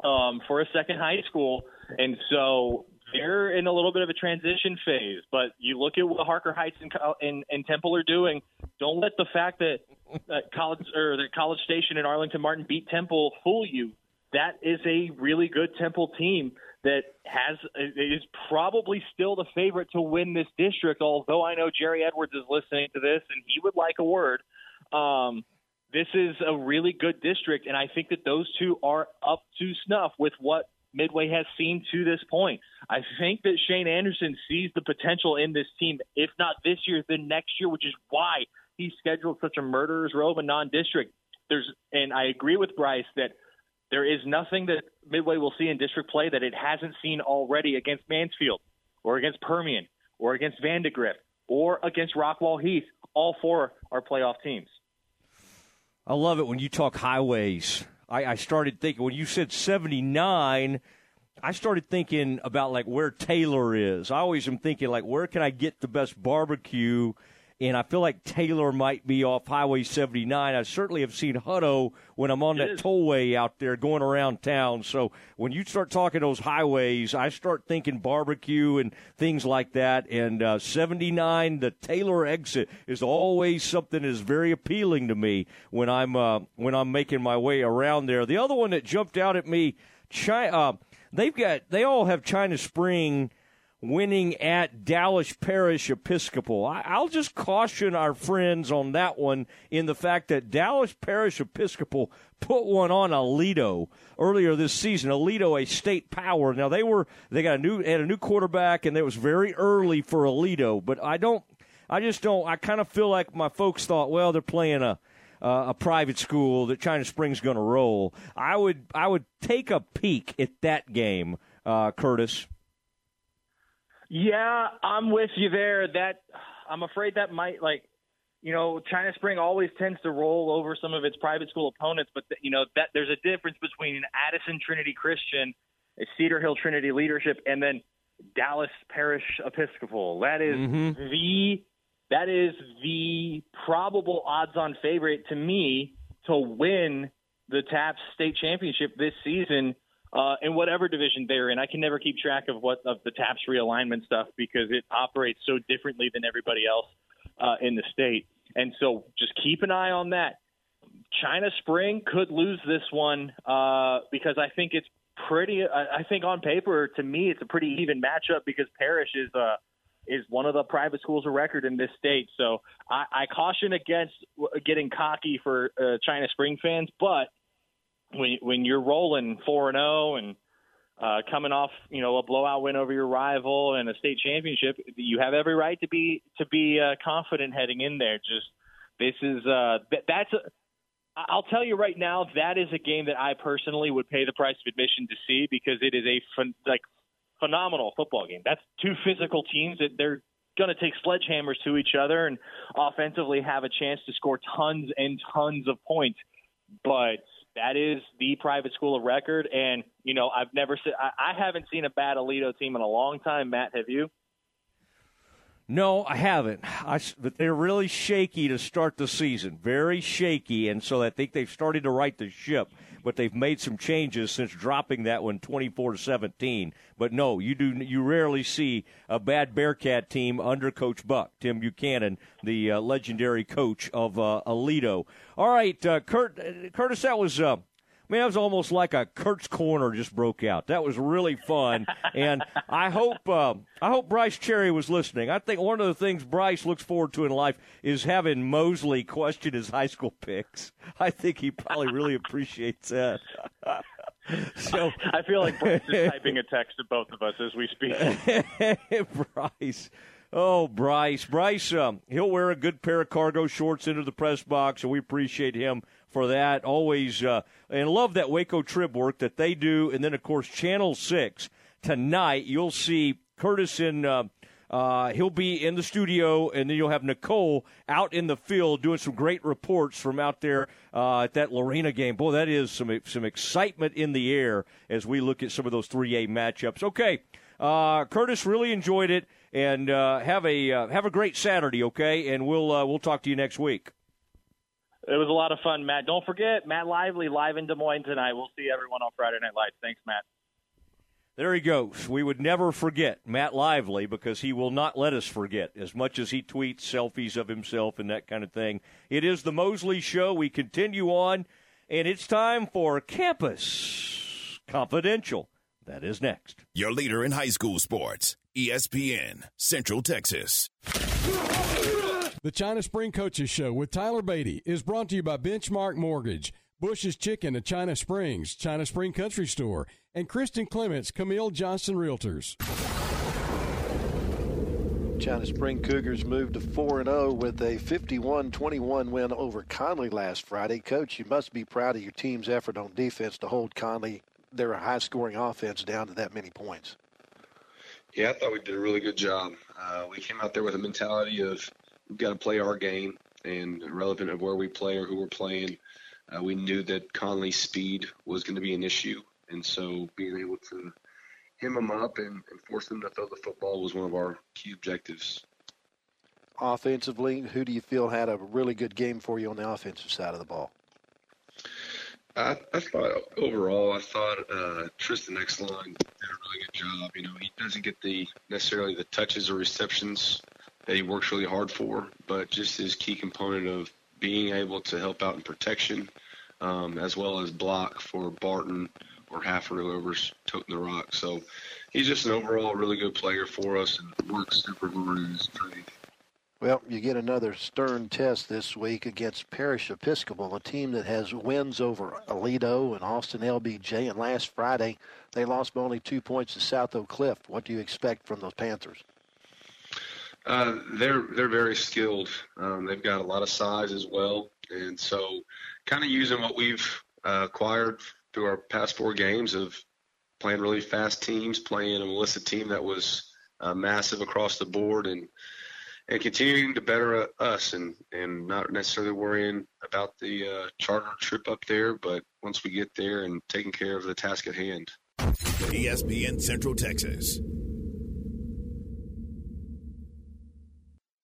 [SPEAKER 9] um, for a second high school. And so they're in a little bit of a transition phase. But you look at what Harker Heights and, and, and Temple are doing. Don't let the fact that uh, college or that College Station in Arlington Martin beat Temple fool you. That is a really good Temple team that has is probably still the favorite to win this district. Although I know Jerry Edwards is listening to this and he would like a word. Um, this is a really good district, and I think that those two are up to snuff with what Midway has seen to this point. I think that Shane Anderson sees the potential in this team, if not this year, then next year, which is why he scheduled such a murderer's row of a non-district. There's, and I agree with Bryce that there is nothing that Midway will see in district play that it hasn't seen already against Mansfield, or against Permian, or against Vandegrift, or against Rockwall Heath. All four are playoff teams.
[SPEAKER 2] I love it when you talk highways. I, I started thinking when you said 79, I started thinking about like where Taylor is. I always am thinking like where can I get the best barbecue? And I feel like Taylor might be off Highway 79. I certainly have seen Hutto when I'm on that tollway out there going around town. So when you start talking those highways, I start thinking barbecue and things like that. And uh, 79, the Taylor exit is always something that is very appealing to me when I'm uh, when I'm making my way around there. The other one that jumped out at me, China, uh, they've got they all have China Spring winning at Dallas Parish Episcopal. I, I'll just caution our friends on that one in the fact that Dallas Parish Episcopal put one on Aledo earlier this season. Aledo, a state power. Now they were they got a new had a new quarterback, and it was very early for Aledo. But I don't, I just don't. I kind of feel like my folks thought, well, they're playing a. Uh, a private school that China Springs going to roll. I would I would take a peek at that game, uh, Curtis.
[SPEAKER 9] Yeah, I'm with you there. That I'm afraid that might like you know, China Spring always tends to roll over some of its private school opponents, but you know that there's a difference between Addison Trinity Christian, Cedar Hill Trinity Leadership, and then Dallas Parish Episcopal. That is mm-hmm. the that is the probable odds-on favorite to me to win the TAPPS state championship this season uh, in whatever division they're in. I can never keep track of what of the TAPPS realignment stuff because it operates so differently than everybody else uh, in the state. And so just keep an eye on that. China Spring could lose this one uh, because I think it's pretty. I, think on paper, to me, it's a pretty even matchup because Parish is uh, is one of the private schools of record in this state. So I, I caution against getting cocky for uh, China Spring fans, but when when you're rolling four and zero and uh, coming off you know a blowout win over your rival and a state championship, you have every right to be to be uh, confident heading in there. Just this is uh, th- that's a, I'll tell you right now, that is a game that I personally would pay the price of admission to see because it is a like phenomenal football game. That's two physical teams that they're going to take sledgehammers to each other and offensively have a chance to score tons and tons of points. But that is the private school of record, and you know I've never seen I, I haven't seen a bad Aledo team in a long time. Matt, have you?
[SPEAKER 2] No, I haven't. I, but they're really shaky to start the season. Very shaky, and so I think they've started to right the ship. But they've made some changes since dropping that one 24 to 17. But no, you do you rarely see a bad Bearcat team under Coach Buck, Tim Buchanan, the uh, legendary coach of uh, Aledo. All right, uh, Kurt, Curtis, that was I mean, that was almost like a Kurt's Corner just broke out. That was really fun, and I hope uh, I hope Bryce Cherry was listening. I think one of the things Bryce looks forward to in life is having Mosley question his high school picks. I think he probably really appreciates that.
[SPEAKER 9] so I feel like Bryce is typing a text to both of us as we speak.
[SPEAKER 2] Bryce. Oh, Bryce. Bryce, um, he'll wear a good pair of cargo shorts into the press box, and we appreciate him for that. Always uh, and love that Waco Trib work that they do. And then of course Channel Six tonight. You'll see Curtis in. Uh, uh, he'll be in the studio, and then you'll have Nicole out in the field doing some great reports from out there uh, at that Lorena game. Boy, that is some some excitement in the air as we look at some of those 3A matchups. Okay, uh, Curtis really enjoyed it, and uh, have a uh, have a great Saturday. Okay, and we'll we'll talk to you next week.
[SPEAKER 9] It was a lot of fun, Matt. Don't forget, Matt Lively live in Des Moines tonight. We'll see everyone on Friday Night Lights. Thanks, Matt.
[SPEAKER 2] There he goes. We would never forget Matt Lively because he will not let us forget as much as he tweets selfies of himself and that kind of thing. It is the Mosley Show. We continue on, and it's time for Campus Confidential. That is next.
[SPEAKER 7] Your leader in high school sports, ESPN, Central Texas.
[SPEAKER 10] The China Spring Coaches Show with Tyler Beatty is brought to you by Benchmark Mortgage, Bush's Chicken at China Springs, China Spring Country Store, and Kristen Clements, Camille Johnson Realtors.
[SPEAKER 11] China Spring Cougars moved to 4 0 with a 51 21 win over Connally last Friday. Coach, you must be proud of your team's effort on defense to hold Connally, their high scoring offense, down to that many points.
[SPEAKER 12] Yeah, I thought we did a really good job. Uh, we came out there with a mentality of we've got to play our game, and relevant of where we play or who we're playing. Uh, we knew that Connally's speed was going to be an issue, and so being able to hem them up and, and force them to throw the football was one of our key objectives.
[SPEAKER 11] Offensively, who do you feel had a really good game for you on the offensive side of the ball?
[SPEAKER 12] I, I thought overall, I thought uh, Tristan Exelon did a really good job. You know, he doesn't get the necessarily the touches or receptions that he works really hard for, but just his key component of being able to help out in protection, um, as well as block for Barton or half overs toting the rock. So he's just an overall really good player for us and works super hard in his training.
[SPEAKER 11] Well, you get another stern test this week against Parish Episcopal, a team that has wins over Aledo and Austin LBJ. And last Friday, they lost by only two points to South Oak Cliff. What do you expect from those Panthers?
[SPEAKER 12] Uh, they're they're very skilled. Um, they've got a lot of size as well, and so kind of using what we've uh, acquired through our past four games of playing really fast teams, playing a Melissa team that was uh, massive across the board, and and continuing to better us, and and not necessarily worrying about the uh, charter trip up there, but once we get there and taking care of the task at hand.
[SPEAKER 7] ESPN Central Texas.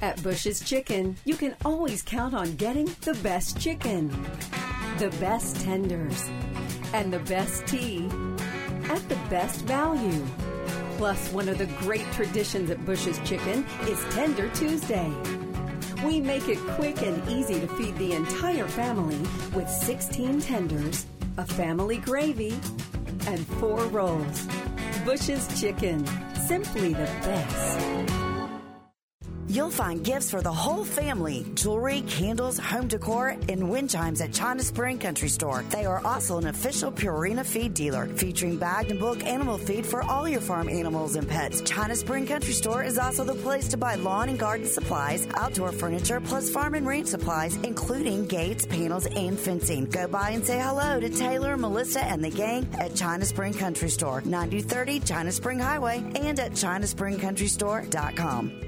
[SPEAKER 13] At Bush's Chicken, you can always count on getting the best chicken, the best tenders, and the best tea at the best value. Plus, one of the great traditions at Bush's Chicken is Tender Tuesday. We make it quick and easy to feed the entire family with 16 tenders, a family gravy, and four rolls. Bush's Chicken, simply the best.
[SPEAKER 14] You'll find gifts for the whole family jewelry, candles, home decor, and wind chimes at China Spring Country Store. They are also an official Purina feed dealer featuring bagged and bulk animal feed for all your farm animals and pets. China Spring Country Store is also the place to buy lawn and garden supplies, outdoor furniture, plus farm and ranch supplies, including gates, panels, and fencing. Go by and say hello to Taylor, Melissa, and the gang at China Spring Country Store, 9030 China Spring Highway, and at ChinaSpringCountryStore.com.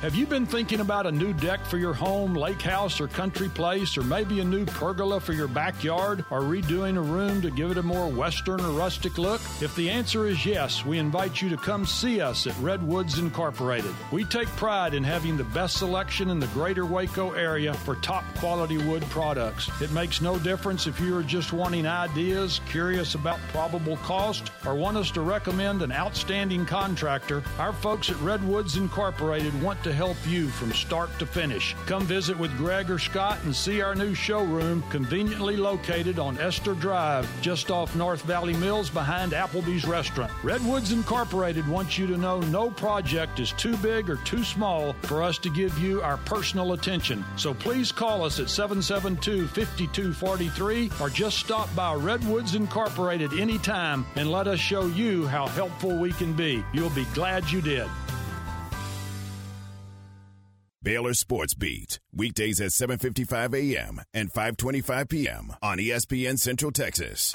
[SPEAKER 15] Have you been thinking about a new deck for your home, lake house, or country place, or maybe a new pergola for your backyard, or redoing a room to give it a more western or rustic look? If the answer is yes, we invite you to come see us at Redwoods Incorporated. We take pride in having the best selection in the greater Waco area for top quality wood products. It makes no difference if you are just wanting ideas, curious about probable cost, or want us to recommend an outstanding contractor. Our folks at Redwoods Incorporated want to help you from start to finish. Come visit with Greg or Scott and see our new showroom conveniently located on Esther Drive, just off North Valley Mills behind Applebee's restaurant. Redwoods Incorporated wants you to know no project is too big or too small for us to give you our personal attention. So please call us at 772 5243 or just stop by Redwoods Incorporated anytime and let us show you how helpful we can be. You'll be glad you did.
[SPEAKER 7] Baylor Sports Beat, weekdays at 7:55 a.m. and 5:25 p.m. on ESPN Central Texas.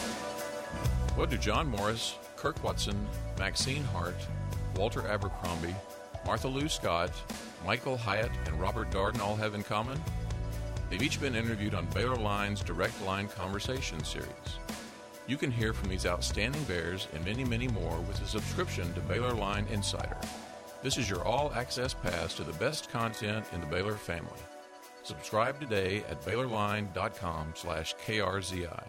[SPEAKER 16] What do John Morris, Kirk Watson, Maxine Hart, Walter Abercrombie, Martha Lou Scott, Michael Hyatt, and Robert Darden all have in common? They've each been interviewed on Baylor Line's Direct Line Conversation series. You can hear from these outstanding Bears and many, many more with a subscription to Baylor Line Insider. This is your all access pass to the best content in the Baylor family. Subscribe today at BaylorLine.com slash KRZI.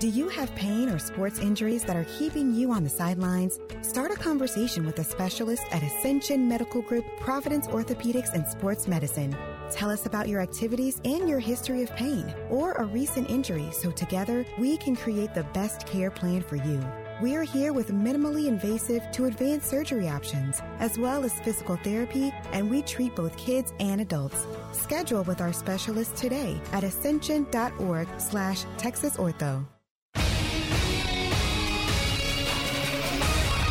[SPEAKER 17] Do you have pain or sports injuries that are keeping you on the sidelines? Start a conversation with a specialist at Ascension Medical Group, Providence Orthopedics and Sports Medicine. Tell us about your activities and your history of pain or a recent injury so together we can create the best care plan for you. We are here with minimally invasive to advanced surgery options, as well as physical therapy, and we treat both kids and adults. Schedule with our specialist today at ascension.org slash texasortho.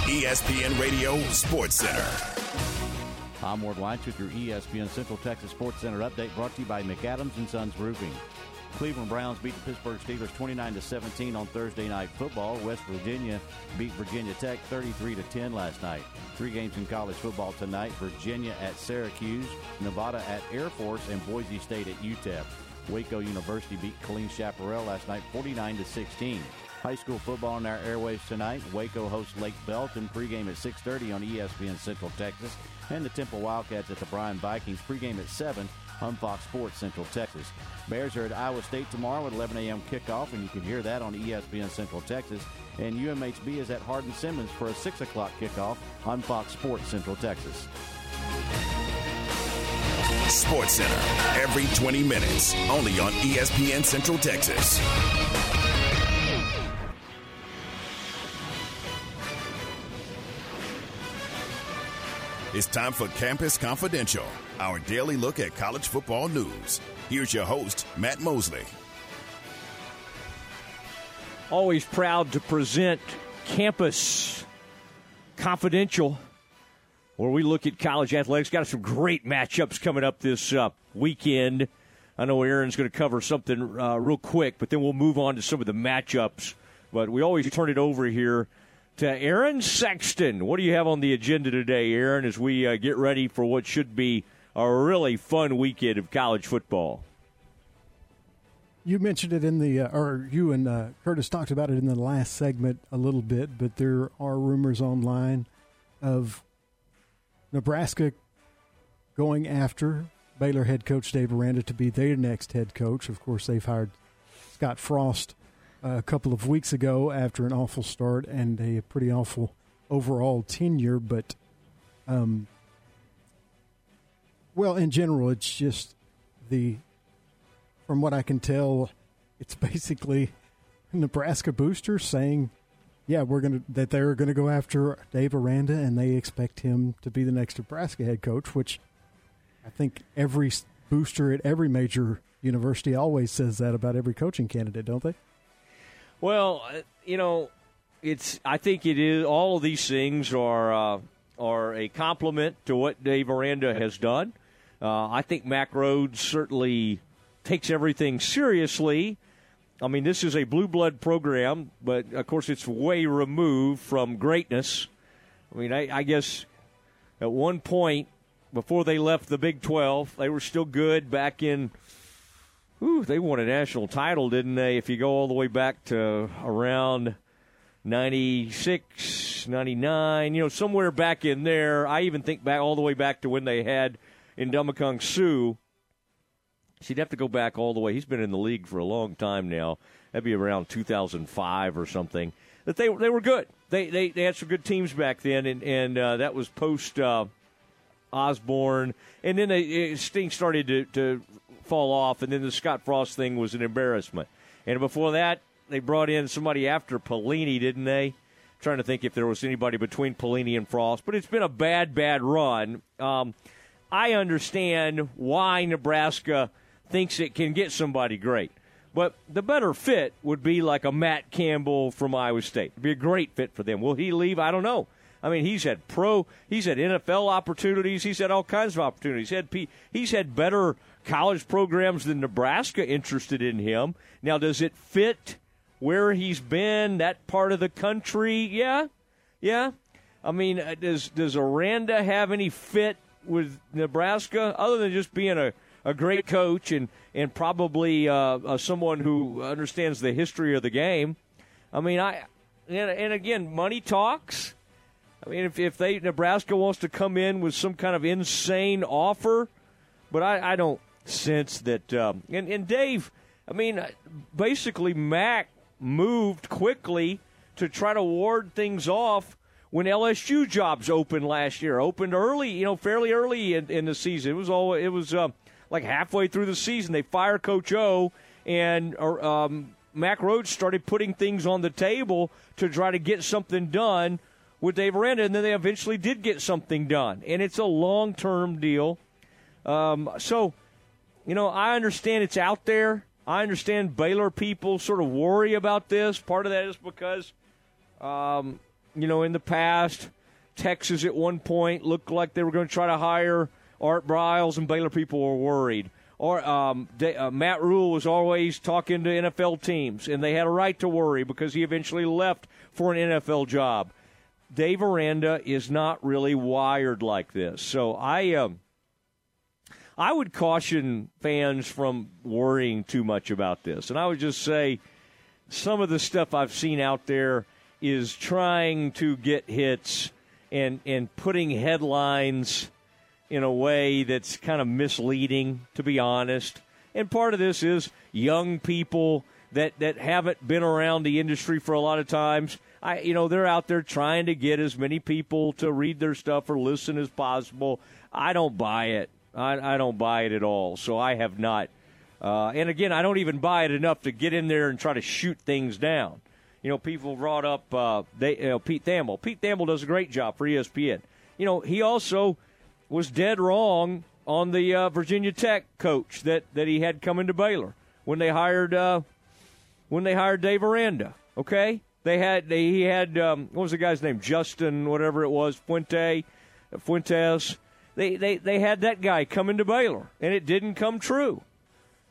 [SPEAKER 7] ESPN Radio Sports Center.
[SPEAKER 8] Tom Ward White with your ESPN Central Texas Sports Center update brought to you by McAdams and Sons Roofing. Cleveland Browns beat the Pittsburgh Steelers 29 to 17 on Thursday night football. West Virginia beat Virginia Tech 33 to 10 last night. Three games in college football tonight: Virginia at Syracuse, Nevada at Air Force, and Boise State at UTEP. Waco University beat Killeen Chaparral last night 49 to 16. High school football on our airwaves tonight. Waco hosts Lake Belton pregame at 6:30 on ESPN Central Texas, and the Temple Wildcats at the Bryan Vikings pregame at 7 on Fox Sports Central Texas. Bears are at Iowa State tomorrow at 11 a.m. kickoff, and you can hear that on ESPN Central Texas. And UMHB is at Hardin Simmons for a 6 o'clock kickoff on Fox Sports Central Texas.
[SPEAKER 7] Sports Center, every 20 minutes, only on ESPN Central Texas. It's time for Campus Confidential, our daily look at college football news. Here's your host, Matt Mosley.
[SPEAKER 2] Always proud to present Campus Confidential, where we look at college athletics. Got some great matchups coming up this uh, weekend. I know Aaron's going to cover something uh, real quick, but then we'll move on to some of the matchups. But we always turn it over here to Aaron Sexton. What do you have on the agenda today, Aaron, as we uh, get ready for what should be a really fun weekend of college football.
[SPEAKER 18] You mentioned it in the, uh, or you and uh, Curtis talked about it in the last segment a little bit, but there are rumors online of Nebraska going after Baylor head coach Dave Aranda to be their next head coach. Of course, they've hired Scott Frost a couple of weeks ago after an awful start and a pretty awful overall tenure, but um, well, in general, it's just the from what I can tell, it's basically Nebraska boosters saying, "Yeah, we're gonna that they're gonna go after Dave Aranda, and they expect him to be the next Nebraska head coach." Which I think every booster at every major university always says that about every coaching candidate, don't they?
[SPEAKER 2] Well, uh, you know, it's. I think it is. All of these things are uh, are a compliment to what Dave Aranda has done. Uh, I think Mack Rhoades certainly takes everything seriously. I mean, this is a blue blood program, but of course, it's way removed from greatness. I mean, I, I guess at one point before they left the Big 12, they were still good back in. Ooh, they won a national title, didn't they? If you go all the way back to around 96, 99, you know, somewhere back in there. I even think back all the way back to when they had Ndamukong Suh She'd have to go back all the way. He's been in the league for a long time now. That'd be around 2005 or something. That they they were good. They they, they had some good teams back then, and and uh, that was post uh, Osborne, and then they, things started to, to fall off, and then the Scott Frost thing was an embarrassment. And before that, they brought in somebody after Pelini, didn't they? trying to think if there was anybody between Pelini and Frost, but it's been a bad, bad run. Um, I understand why Nebraska thinks it can get somebody great. But the better fit would be like a Matt Campbell from Iowa State. It'd be a great fit for them. Will he leave? I don't know. I mean, he's had pro, he's had NFL opportunities, he's had all kinds of opportunities. He's had, he's had better college programs than Nebraska interested in him. Now, does it fit where he's been, that part of the country? Yeah, yeah. I mean, uh, does does Aranda have any fit with Nebraska other than just being a a great coach and and probably uh, uh, someone who understands the history of the game. I mean, I and, and again, money talks. I mean, if, if they Nebraska wants to come in with some kind of insane offer, but I, I don't sense that. Um, and, and Dave, I mean, uh, basically, Mack moved quickly to try to ward things off when LSU jobs opened last year. Opened early, you know, fairly early in, in the season. It was all it was. Uh, like halfway through the season, they fire Coach O, and um, Mack Rhoades started putting things on the table to try to get something done with Dave Aranda, and then they eventually did get something done. And it's a long term deal. Um, so, you know, I understand it's out there. I understand Baylor people sort of worry about this. Part of that is because, um, you know, in the past, Texas at one point looked like they were going to try to hire Art Briles and Baylor people were worried. Or um, uh, Matt Rhule was always talking to NFL teams, and they had a right to worry because he eventually left for an NFL job. Dave Aranda is not really wired like this, so I um, I would caution fans from worrying too much about this, and I would just say some of the stuff I've seen out there is trying to get hits and and putting headlines in a way that's kind of misleading, to be honest. And part of this is young people that, that haven't been around the industry for a lot of times. I, you know, they're out there trying to get as many people to read their stuff or listen as possible. I don't buy it. I, I don't buy it at all. So I have not. Uh, and again, I don't even buy it enough to get in there and try to shoot things down. You know, people brought up uh, they, you know, Pete Thamel. Pete Thamel does a great job for ESPN. You know, he also was dead wrong on the uh, Virginia Tech coach that, that he had coming to Baylor when they hired uh, when they hired Dave Aranda. Okay, they had they, he had um, what was the guy's name Justin whatever it was Fuente Fuentes. They, they they had that guy coming to Baylor and it didn't come true,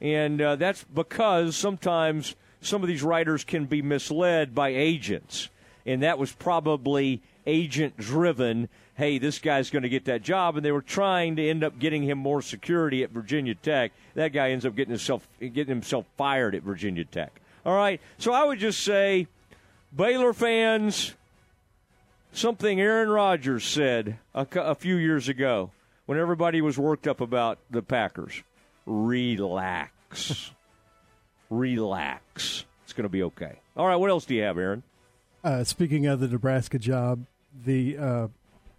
[SPEAKER 2] and uh, that's because sometimes some of these writers can be misled by agents and that was probably agent driven. Hey, this guy's going to get that job, and they were trying to end up getting him more security at Virginia Tech. That guy ends up getting himself getting himself fired at Virginia Tech. All right, so I would just say, Baylor fans, something Aaron Rodgers said a, a few years ago when everybody was worked up about the Packers. Relax. Relax. It's going to be okay. All right, what else do you have, Aaron?
[SPEAKER 18] Uh, speaking of the Nebraska job, the uh,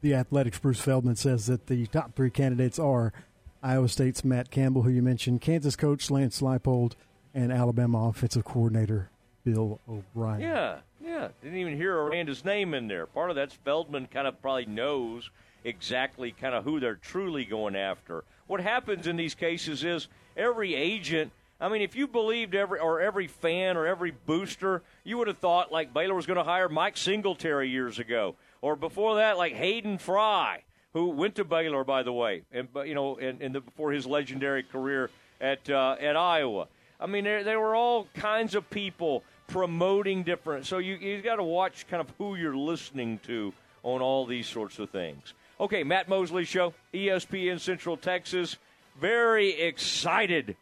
[SPEAKER 18] the Athletic's Bruce Feldman says that the top three candidates are Iowa State's Matt Campbell, who you mentioned, Kansas coach Lance Leipold, and Alabama offensive coordinator Bill O'Brien.
[SPEAKER 2] Yeah, yeah. Didn't even hear Aranda's name in there. Part of that's Feldman kind of probably knows exactly kind of who they're truly going after. What happens in these cases is every agent. I mean, if you believed every or every fan or every booster, you would have thought like Baylor was going to hire Mike Singletary years ago, or before that, like Hayden Fry, who went to Baylor, by the way, and you know, in, in the, before his legendary career at uh, at Iowa. I mean, there, there were all kinds of people promoting different. So you you got to watch kind of who you're listening to on all these sorts of things. Okay, Matt Mosley Show, ESPN Central Texas. Very excited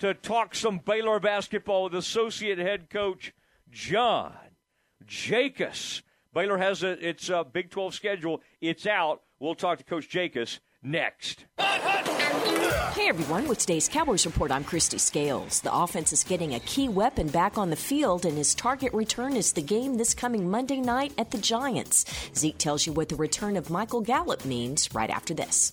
[SPEAKER 2] to talk some Baylor basketball with associate head coach John Jacobs. Baylor has a, its uh, Big 12 schedule. It's out. We'll talk to Coach Jacobs next.
[SPEAKER 19] Hey everyone, with today's Cowboys Report, I'm Kristi Scales. The offense is getting a key weapon back on the field, and his target return is the game this coming Monday night at the Giants. Zeke tells you what the return of Michael Gallup means right after this.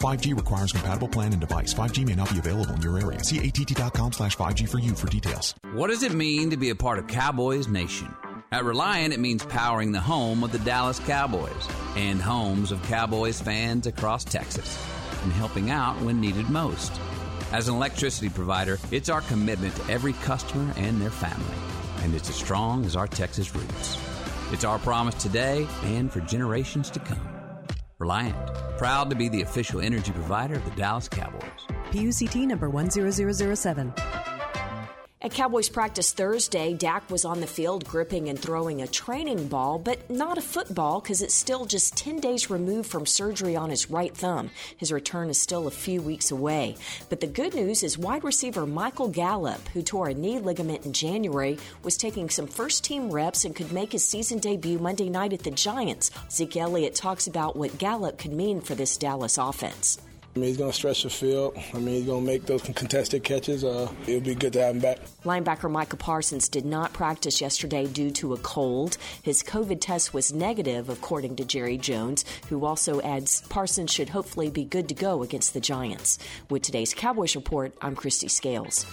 [SPEAKER 20] 5G requires compatible plan and device. 5G may not be available in your area. See att.com slash 5G for you for details.
[SPEAKER 21] What does it mean to be a part of Cowboys Nation? At Reliant, it means powering the home of the Dallas Cowboys and homes of Cowboys fans across Texas and helping out when needed most. As an electricity provider, it's our commitment to every customer and their family, and it's as strong as our Texas roots. It's our promise today and for generations to come. Reliant, proud to be the official energy provider of the Dallas Cowboys.
[SPEAKER 22] PUCT number 10007.
[SPEAKER 19] At Cowboys practice Thursday, Dak was on the field gripping and throwing a training ball, but not a football because it's still just 10 days removed from surgery on his right thumb. His return is still a few weeks away. But the good news is wide receiver Michael Gallup, who tore a knee ligament in January, was taking some first team reps and could make his season debut Monday night at the Giants. Zeke Elliott talks about what Gallup could mean for this Dallas offense.
[SPEAKER 23] I mean, he's going to stretch the field. I mean, he's going to make those contested catches. Uh, it'll be good to have him back.
[SPEAKER 19] Linebacker Micah Parsons did not practice yesterday due to a cold. His COVID test was negative, according to Jerry Jones, who also adds Parsons should hopefully be good to go against the Giants. With today's Cowboys Report, I'm Kristi Scales.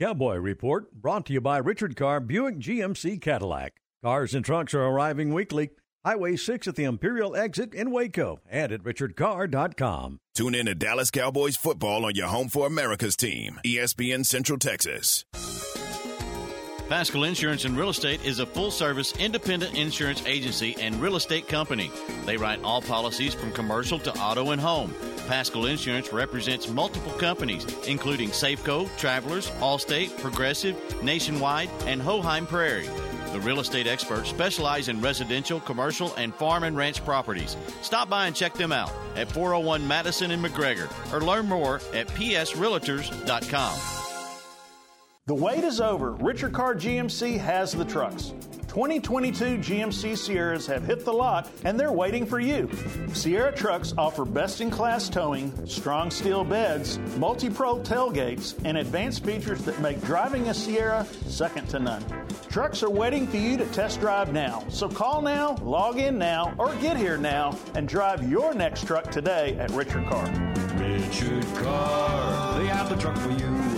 [SPEAKER 24] Cowboy Report brought to you by Richard Carr Buick GMC Cadillac. Cars and trucks are arriving weekly. Highway 6 at the Imperial exit in Waco and at richardcarr.com.
[SPEAKER 7] Tune in to Dallas Cowboys football on your home for America's team, ESPN Central Texas.
[SPEAKER 8] Pascal Insurance and Real Estate is a full service independent insurance agency and real estate company. They write all policies from commercial to auto and home. Pascal Insurance represents multiple companies, including Safeco, Travelers, Allstate, Progressive, Nationwide, and Hochheim Prairie. The real estate experts specialize in residential, commercial, and farm and ranch properties. Stop by and check them out at 401 Madison and McGregor or learn more at psrealtors.com.
[SPEAKER 25] The wait is over. Richard Carr GMC has the trucks. 2022 GMC Sierras have hit the lot and they're waiting for you. Sierra trucks offer best in class towing, strong steel beds, multi pro tailgates, and advanced features that make driving a Sierra second to none. Trucks are waiting for you to test drive now. So call now, log in now, or get here now and drive your next truck today at Richard Carr.
[SPEAKER 26] Richard Carr, they have the truck for you.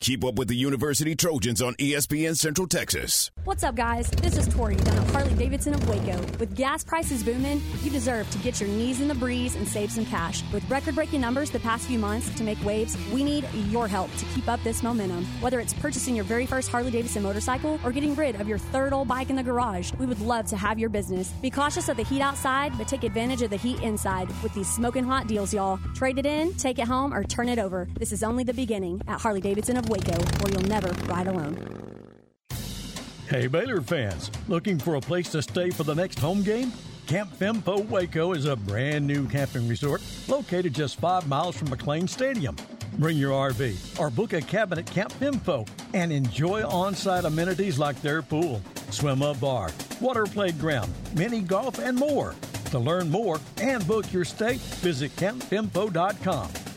[SPEAKER 7] Keep up with the University Trojans on ESPN Central Texas.
[SPEAKER 27] What's up, guys? This is Tori down at Harley Davidson of Waco. With gas prices booming, you deserve to get your knees in the breeze and save some cash. With record breaking numbers the past few months to make waves, we need your help to keep up this momentum. Whether it's purchasing your very first Harley Davidson motorcycle or getting rid of your third old bike in the garage, we would love to have your business. Be cautious of the heat outside, but take advantage of the heat inside with these smoking hot deals, y'all. Trade it in, take it home, or turn it over. This is only the beginning at Harley Davidson of Waco, where you'll never ride alone.
[SPEAKER 24] Hey, Baylor fans, looking for a place to stay for the next home game? Camp Fimfo Waco is a brand new camping resort located just five miles from McLane Stadium. Bring your RV or book a cabin at Camp Fimfo and enjoy on site amenities like their pool, swim up bar, water playground, mini golf, and more. To learn more and book your stay, visit campfimfo.com.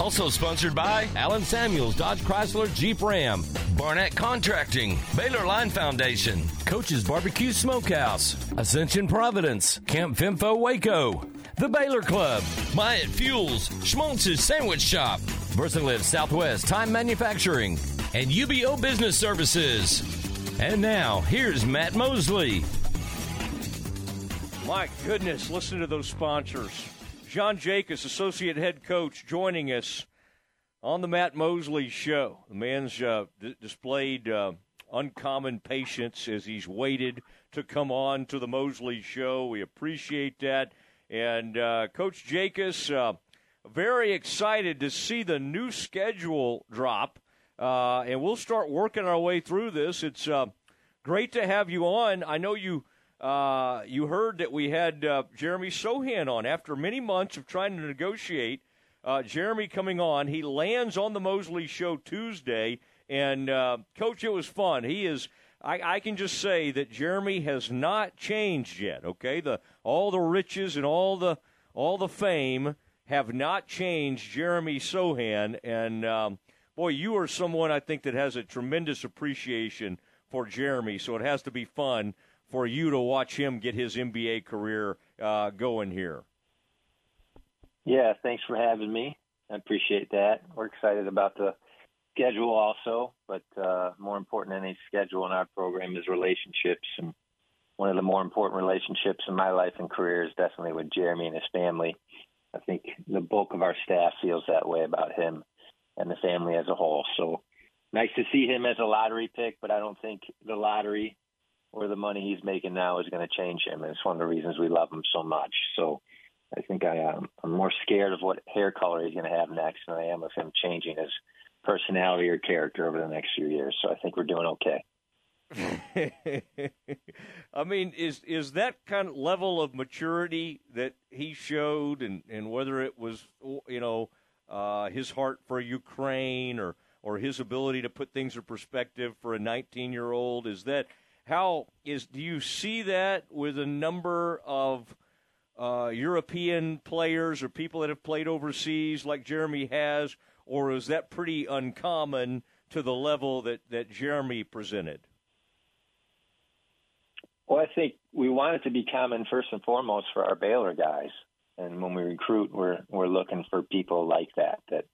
[SPEAKER 1] Also sponsored by Allen Samuels Dodge Chrysler Jeep Ram, Barnett Contracting, Baylor Line Foundation, Coach's Barbecue Smokehouse, Ascension Providence, Camp Fimfo Waco, The Baylor Club, Myatt Fuels, Schmaltz's Sandwich Shop, Versalift Southwest Time Manufacturing, and UBO Business Services. And now, here's Matt Mosley.
[SPEAKER 2] My goodness, listen to those sponsors. John Jakus, associate head coach, joining us on the Matt Mosley show. The man's uh, d- displayed uh, uncommon patience as he's waited to come on to the Mosley show. We appreciate that. And uh, Coach Jakus, uh, very excited to see the new schedule drop. Uh, and we'll start working our way through this. It's uh, great to have you on. I know you uh, you heard that we had uh, Jeremy Sochan on after many months of trying to negotiate. Uh, Jeremy coming on, he lands on the Mosley Show Tuesday, and uh, Coach, it was fun. He is. I, I, can just say that Jeremy has not changed yet. Okay, the all the riches and all the all the fame have not changed Jeremy Sochan, and um, boy, you are someone I think that has a tremendous appreciation for Jeremy. So it has to be fun for you to watch him get his NBA career uh, going here.
[SPEAKER 28] Yeah, thanks for having me. I appreciate that. We're excited about the schedule also, but uh, more important than any schedule in our program is relationships. And one of the more important relationships in my life and career is definitely with Jeremy and his family. I think the bulk of our staff feels that way about him and the family as a whole. So nice to see him as a lottery pick, but I don't think the lottery or the money he's making now is going to change him. And it's one of the reasons we love him so much. So I think I am I'm more scared of what hair color he's going to have next than I am of him changing his personality or character over the next few years. So I think we're doing okay.
[SPEAKER 2] I mean, is is that kind of level of maturity that he showed, and, and whether it was you know uh, his heart for Ukraine or or his ability to put things in perspective for a 19 year old, is that how is do you see that with a number of uh, European players or people that have played overseas like Jeremy has, or is that pretty uncommon to the level that, that Jeremy presented?
[SPEAKER 28] Well, I think we want it to be common first and foremost for our Baylor guys, and when we recruit, we're we're looking for people like that that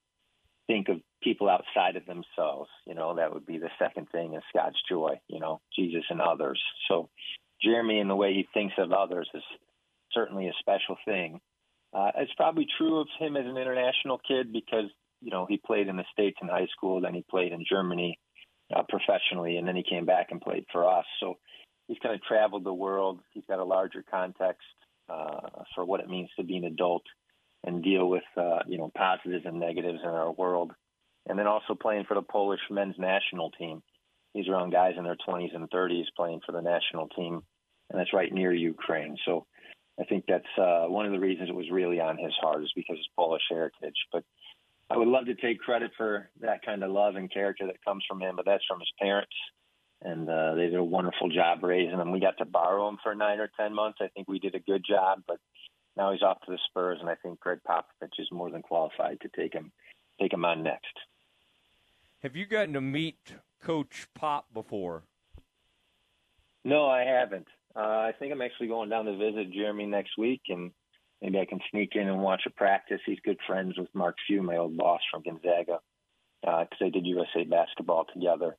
[SPEAKER 28] think of people outside of themselves. You know, that would be the second thing is Scott's joy, you know, Jesus and others. So Jeremy and the way he thinks of others is certainly a special thing. Uh, it's probably true of him as an international kid because, you know, he played in the States in high school, then he played in Germany uh, professionally, and then he came back and played for us. So he's kind of traveled the world. He's got a larger context uh, for what it means to be an adult and deal with uh, you know positives and negatives in our world. And then also playing for the Polish men's national team. He's around guys in their 20s and 30s playing for the national team, and that's right near Ukraine. So I think that's uh, one of the reasons it was really on his heart is because his Polish heritage. But I would love to take credit for that kind of love and character that comes from him, but that's from his parents and uh, they did a wonderful job raising him. We got to borrow him for nine or ten months. I think we did a good job, but now he's off to the Spurs, and I think Gregg Popovich is more than qualified to take him take him on next.
[SPEAKER 2] Have you gotten to meet Coach Pop before?
[SPEAKER 28] No, I haven't. Uh, I think I'm actually going down to visit Jeremy next week, and maybe I can sneak in and watch a practice. He's good friends with Mark Few, my old boss from Gonzaga, because uh, they did USA basketball together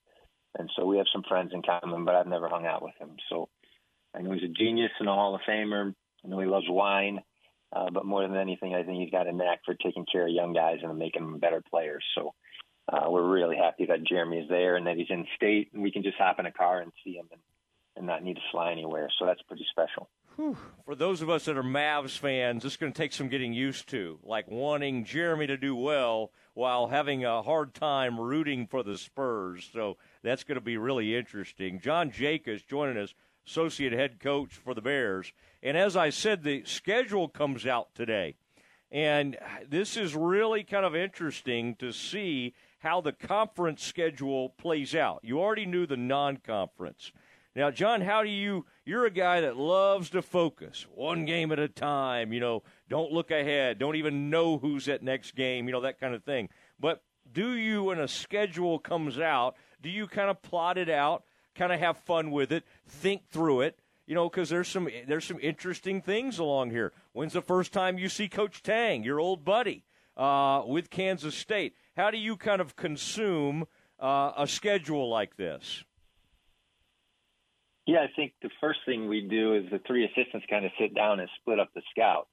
[SPEAKER 28] and so we have some friends in common, but I've never hung out with him. So I know he's a genius and a Hall of Famer. I know he loves wine, uh, but more than anything, I think he's got a knack for taking care of young guys and making them better players. So uh, we're really happy that Jeremy is there and that he's in state, and we can just hop in a car and see him and, and not need to fly anywhere. So that's pretty special.
[SPEAKER 2] For those of us that are Mavs fans, it's going to take some getting used to, like wanting Jeremy to do well while having a hard time rooting for the Spurs. So that's going to be really interesting. John Jakus joining us, associate head coach for the Bears. And as I said, the schedule comes out today. And this is really kind of interesting to see how the conference schedule plays out. You already knew the non conference. Now, John, how do you? You're a guy that loves to focus one game at a time. You know, don't look ahead. Don't even know who's at next game. You know that kind of thing. But do you, when a schedule comes out, do you kind of plot it out, kind of have fun with it, think through it? You know, because there's some there's some interesting things along here. When's the first time you see Coach Tang, your old buddy, uh, with Kansas State? How do you kind of consume uh, a schedule like this?
[SPEAKER 28] Yeah, I think the first thing we do is the three assistants kind of sit down and split up the scouts.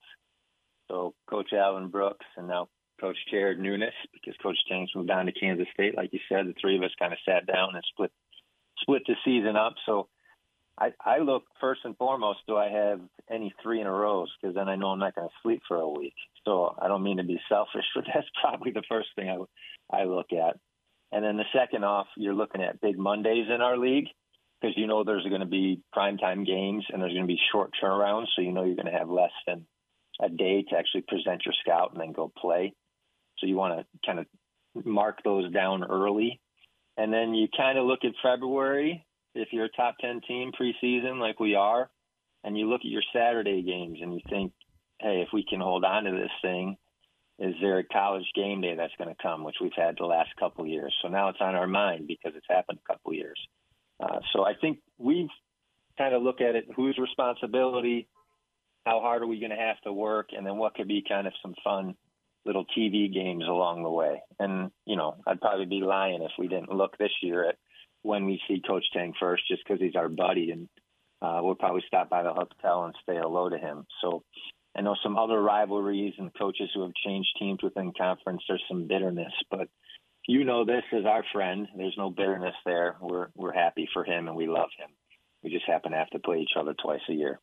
[SPEAKER 28] So Coach Alvin Brooks and now Coach Jared Nuness, because Coach Tang's moved on to Kansas State. Like you said, the three of us kind of sat down and split split the season up. So I, I look first and foremost, do I have any three in a rows? Because then I know I'm not going to sleep for a week. So I don't mean to be selfish, but that's probably the first thing I, I look at. And then the second off, you're looking at big Mondays in our league because you know there's going to be primetime games and there's going to be short turnarounds. So you know you're going to have less than a day to actually present your scout and then go play. So you want to kind of mark those down early. And then you kind of look at February if you're a top 10 team preseason like we are, and you look at your Saturday games and you think, hey, if we can hold on to this thing, is there a college game day that's going to come, which we've had the last couple years? So now it's on our mind because it's happened a couple years. Uh, so I think we've kind of look at it whose responsibility, how hard are we going to have to work, and then what could be kind of some fun little TV games along the way. And, you know, I'd probably be lying if we didn't look this year at when we see Coach Tang first, just because he's our buddy. And uh, we'll probably stop by the hotel and say hello to him. So I know some other rivalries and coaches who have changed teams within conference. There's some bitterness, but you know this as our friend. There's no bitterness there. We're we're happy for him and we love him. We just happen to have to play each other twice a year.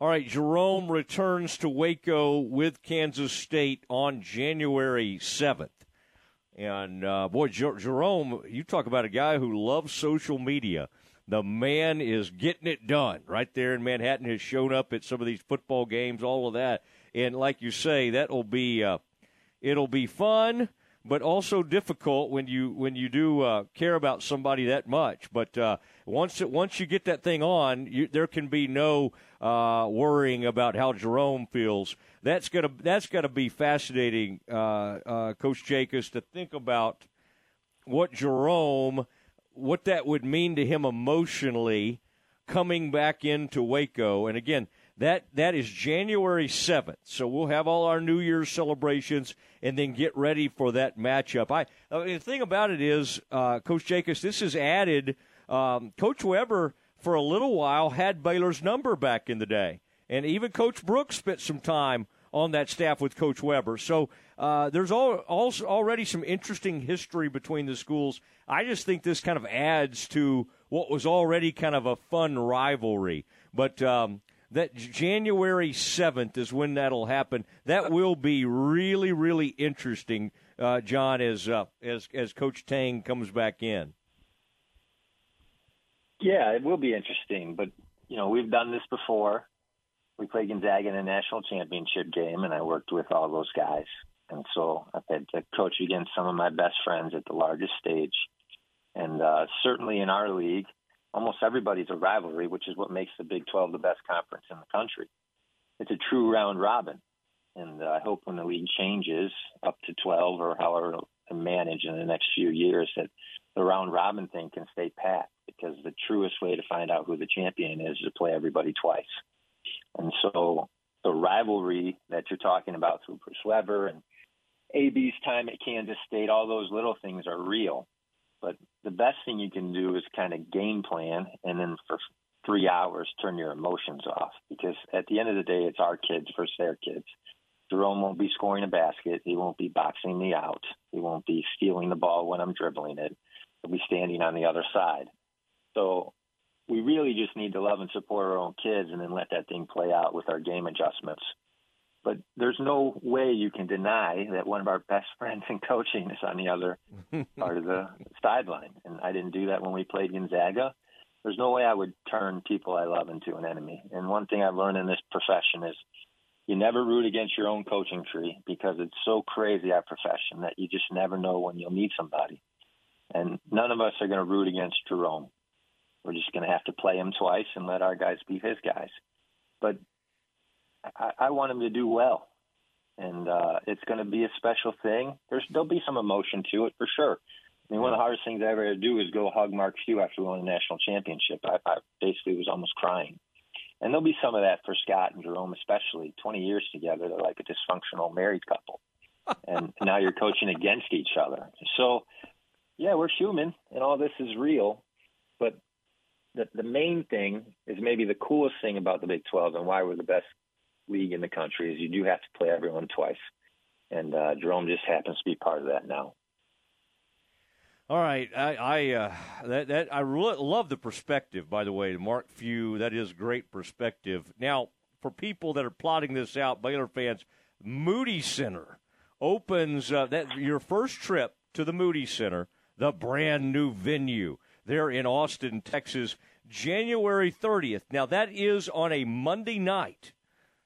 [SPEAKER 2] All right, Jerome returns to Waco with Kansas State on January 7th. And uh, boy, Jer- Jerome, you talk about a guy who loves social media. The man is getting it done right there in Manhattan. Has shown up at some of these football games, all of that, and like you say, that'll be uh, it'll be fun but also difficult when you when you do uh, care about somebody that much. But uh, once it, once you get that thing on, you, there can be no uh, worrying about how Jerome feels. That's gonna that's gonna be fascinating, uh, uh, Coach Jakus, to think about what Jerome, what that would mean to him emotionally, coming back into Waco. And again, that that is January seventh. So we'll have all our New Year's celebrations and then get ready for that matchup. I, mean, the thing about it is, uh, Coach Jakus, this has added. Um, Coach Weber for a little while had Baylor's number back in the day, and even Coach Brooks spent some time on that staff with Coach Weber. So Uh, there's all, also already some interesting history between the schools. I just think this kind of adds to what was already kind of a fun rivalry. But um, that January 7th is when that'll happen. That will be really, really interesting, uh, John, as, uh, as, as Coach Tang comes back in.
[SPEAKER 28] Yeah, it will be interesting, but you know we've done this before. We played Gonzaga in a national championship game, and I worked with all those guys. And so I've had to coach against some of my best friends at the largest stage. And uh, certainly in our league, almost everybody's a rivalry, which is what makes the Big 12 the best conference in the country. It's a true round robin. And uh, I hope when the league changes up to 12 or however to manage in the next few years that the round robin thing can stay pat because the truest way to find out who the champion is is to play everybody twice. And so the rivalry that you're talking about through Weber and AB's time at Kansas State, all those little things are real. But the best thing you can do is kind of game plan and then for three hours turn your emotions off because at the end of the day, it's our kids versus their kids. Jerome won't be scoring a basket. He won't be boxing me out. He won't be stealing the ball when I'm dribbling it. He'll be standing on the other side. So we really just need to love and support our own kids and then let that thing play out with our game adjustments. But there's no way you can deny that one of our best friends in coaching is on the other part of the sideline. And I didn't do that when we played Gonzaga. There's no way I would turn people I love into an enemy. And one thing I've learned in this profession is you never root against your own coaching tree because it's so crazy our profession that you just never know when you'll need somebody. And none of us are going to root against Jerome. We're just going to have to play him twice and let our guys be his guys. But I, I want him to do well, and uh, it's going to be a special thing. There's there'll be some emotion to it for sure. I mean, one of the hardest things I ever had to do is go hug Mark Few after we won the national championship. I, I basically was almost crying. And there'll be some of that for Scott and Jerome, especially 20 years together. They're like a dysfunctional married couple. and now you're coaching against each other. So, yeah, we're human and all this is real. But the, the main thing is maybe the coolest thing about the Big 12 and why we're the best league in the country is you do have to play everyone twice, and uh, Jerome just happens to be part of that now.
[SPEAKER 2] All right, I, I uh, that that I re- love the perspective. By the way, Mark Few, that is great perspective. Now, for people that are plotting this out, Baylor fans, Moody Center opens uh, that your first trip to the Moody Center, the brand new venue there in Austin, Texas, January 30th. Now that is on a Monday night.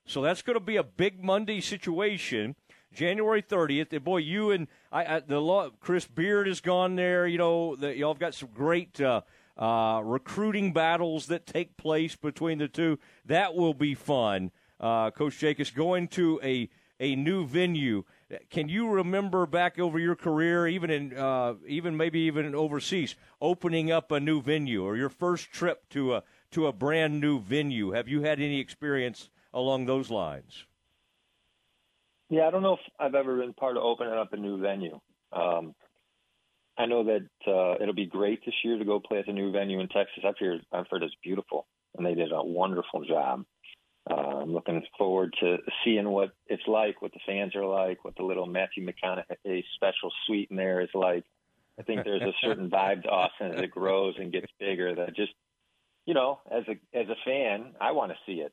[SPEAKER 2] So that's going to be a big Monday situation. January 30th. And boy, you and I, I the law, Chris Beard has gone there. You know, the, y'all have got some great uh, uh, recruiting battles that take place between the two. That will be fun. Uh, Coach Jakus going to a a new venue. Can you remember back over your career, even in uh, even maybe even overseas, opening up a new venue or your first trip to a to a brand new venue? Have you had any experience along those lines?
[SPEAKER 28] Yeah, I don't know if I've ever been part of opening up a new venue. Um, I know that uh, it'll be great this year to go play at the new venue in Texas. I've heard, I've heard it's beautiful, and they did a wonderful job. Uh, I'm looking forward to seeing what it's like, what the fans are like, what the little Matthew McConaughey special suite in there is like. I think there's a certain vibe to Austin as it grows and gets bigger that just, you know, as a as a fan, I want to see it.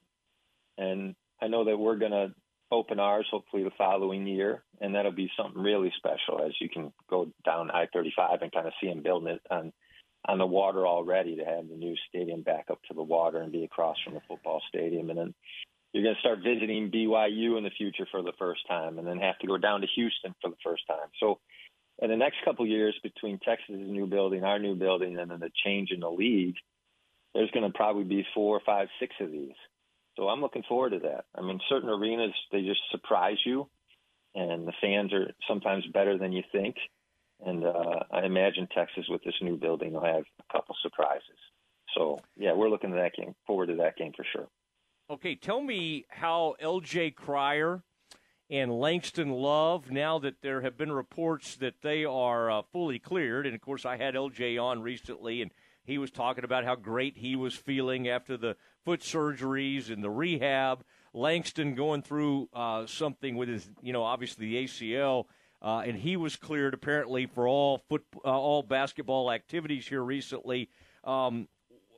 [SPEAKER 28] And I know that we're going to open ours hopefully the following year, and that'll be something really special as you can go down I-35 and kind of see them building it on on the water already to have the new stadium back up to the water and be across from the football stadium, and then you're going to start visiting BYU in the future for the first time, and then have to go down to Houston for the first time. So, in the next couple of years, between Texas's new building, our new building, and then the change in the league, there's going to probably be four, five, six of these. So I'm looking forward to that. I mean, certain arenas they just surprise you, and the fans are sometimes better than you think. And uh, I imagine Texas with this new building will have a couple surprises. So yeah, we're looking to that game forward to that game for sure.
[SPEAKER 2] Okay, tell me how L.J. Cryer and Langston Love. Now that there have been reports that they are uh, fully cleared, and of course I had L.J. on recently, and he was talking about how great he was feeling after the foot surgeries and the rehab. Langston going through uh, something with his, you know, obviously the ACL, uh, and he was cleared apparently for all foot, uh, all basketball activities here recently. Um,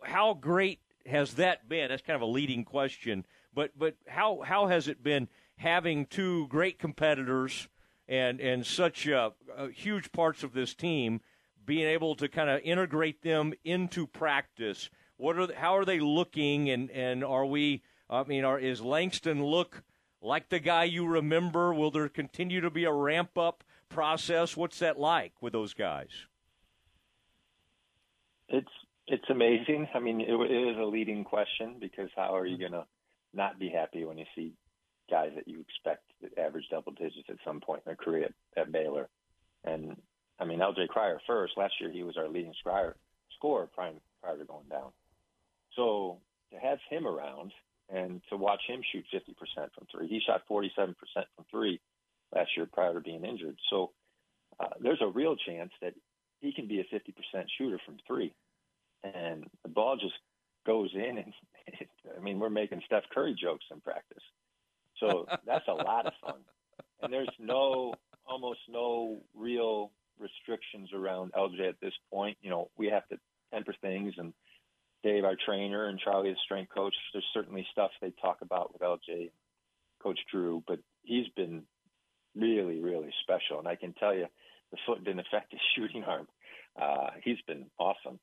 [SPEAKER 2] how great has that been? That's kind of a leading question, but but how how has it been having two great competitors and and such uh, uh, huge parts of this team being able to kind of integrate them into practice? What are how are they looking, and and are we? I mean, are, is Langston look like the guy you remember? Will there continue to be a ramp up process? What's that like with those guys?
[SPEAKER 28] It's it's amazing. I mean, it, it is a leading question because how are you mm-hmm. going to not be happy when you see guys that you expect that average double digits at some point in their career at, at Baylor? And I mean, LJ Cryer first. Last year, he was our leading scorer, scorer prior, prior to going down. So to have him around and to watch him shoot 50% from three, he shot 47% from three last year prior to being injured. So uh, there's a real chance that he can be a 50% shooter from three, and the ball just goes in. And it, I mean, we're making Steph Curry jokes in practice, so that's a lot of fun. And there's no, almost no real restrictions around LJ at this point. You know, we have to temper things, and Dave, our trainer, and Charlie, the strength coach. There's certainly stuff they talk about with LJ, Coach Drew, but he's been really, really special. And I can tell you, the foot didn't affect his shooting arm. Uh, he's been awesome.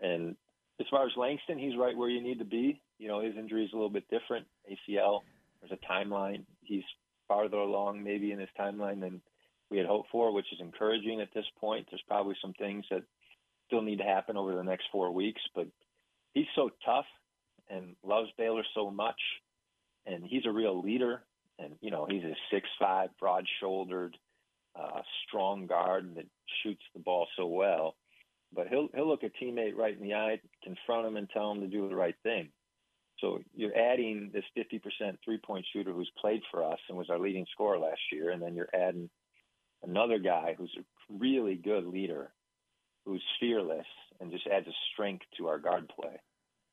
[SPEAKER 28] And as far as Langston, he's right where you need to be. You know, his injury is a little bit different. ACL, there's a timeline. He's farther along maybe in his timeline than we had hoped for, which is encouraging at this point. There's probably some things that still need to happen over the next four weeks, but he's so tough and loves Baylor so much, and he's a real leader. And you know, he's a six-five, broad-shouldered, uh, strong guard that shoots the ball so well. But he'll he'll look a teammate right in the eye, confront him, and tell him to do the right thing. So you're adding this 50% three-point shooter who's played for us and was our leading scorer last year, and then you're adding another guy who's a really good leader, who's fearless and just adds a strength to our guard play.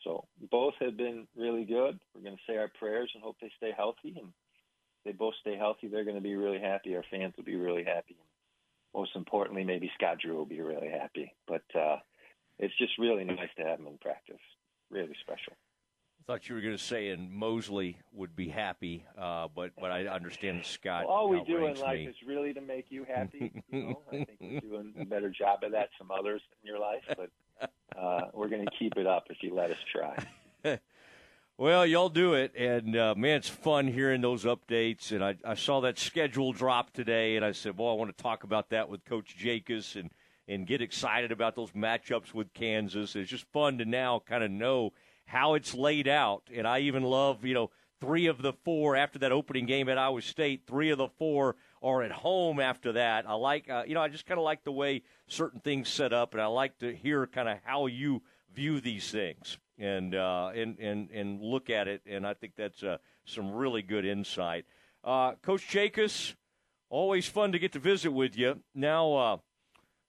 [SPEAKER 28] So both have been really good. We're going to say our prayers and hope they stay healthy. And if they both stay healthy, they're going to be really happy. Our fans will be really happy. And most importantly, maybe Scott Drew will be really happy. But uh, it's just really nice to have him in practice. Really special.
[SPEAKER 2] I thought you were going to say, and Mosley would be happy, uh, but but I understand Scott.
[SPEAKER 28] Well, all we do in
[SPEAKER 2] me.
[SPEAKER 28] life is really to make you happy. You know, I think we're doing a better job of that some others in your life, but uh, we're going to keep it up if you let us try.
[SPEAKER 2] well, y'all do it, and uh, man, it's fun hearing those updates. And I, I saw that schedule drop today, and I said, "Well, I want to talk about that with Coach Jakus and and get excited about those matchups with Kansas." It's just fun to now kind of know how it's laid out. And I even love, you know, three of the four after that opening game at Iowa State, three of the four are at home after that. I like, uh, you know, I just kind of like the way certain things set up, and I like to hear kind of how you view these things and uh, and and and look at it. And I think that's uh, some really good insight. Uh, Coach Jakus, always fun to get to visit with you. Now,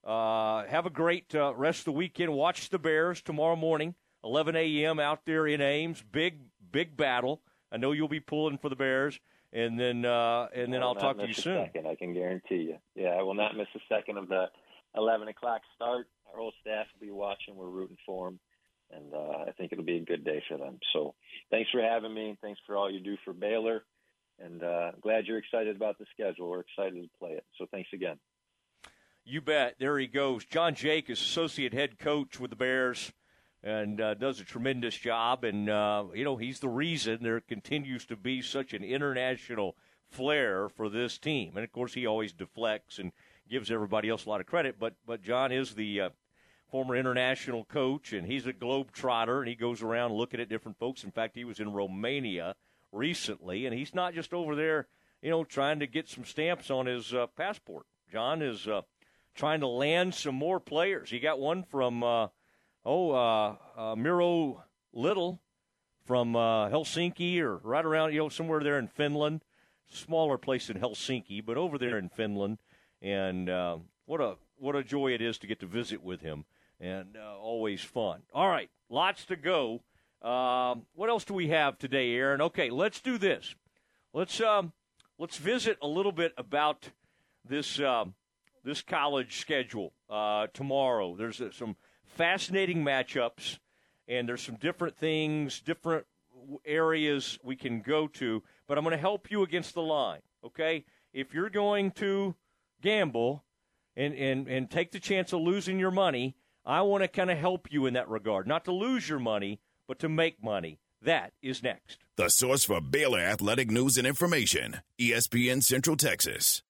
[SPEAKER 2] uh, uh, have a great rest of the weekend. Watch the Bears tomorrow morning. 11 a.m. out there in Ames. Big, big battle. I know you'll be pulling for the Bears, and then uh, and then I'll talk to you soon.
[SPEAKER 28] Second, I can guarantee you. Yeah, I will not miss a second of the 11 o'clock start. Our whole staff will be watching. We're rooting for them, and uh, I think it'll be a good day for them. So, thanks for having me. Thanks for all you do for Baylor, and uh, glad you're excited about the schedule. We're excited to play it. So, thanks again.
[SPEAKER 2] You bet. There he goes. John Jakus associate head coach with the Bears and uh, does a tremendous job. And, uh, you know, he's the reason there continues to be such an international flair for this team. And, of course, he always deflects and gives everybody else a lot of credit. But, but John is the uh, former international coach, and he's a globetrotter, and he goes around looking at different folks. In fact, he was in Romania recently, and he's not just over there, you know, trying to get some stamps on his uh, passport. John is uh, trying to land some more players. He got one from uh, oh, uh, uh, Miro Little from uh, Helsinki or right around, you know, somewhere there in Finland. Smaller place than Helsinki, but over there in Finland. And uh, what a what a joy it is to get to visit with him, and uh, always fun. All right, lots to go. Um, what else do we have today, Aaron? Okay, let's do this. Let's um, let's visit a little bit about this um, this college schedule uh, tomorrow. There's some fascinating matchups, and there's some different things, different areas we can go to. But I'm going to help you against the line. Okay, if you're going to gamble and and and take the chance of losing your money, I want to kind of help you in that regard, not to lose your money, but to make money. That is next.
[SPEAKER 7] The source for Baylor athletic news and information, ESPN Central Texas.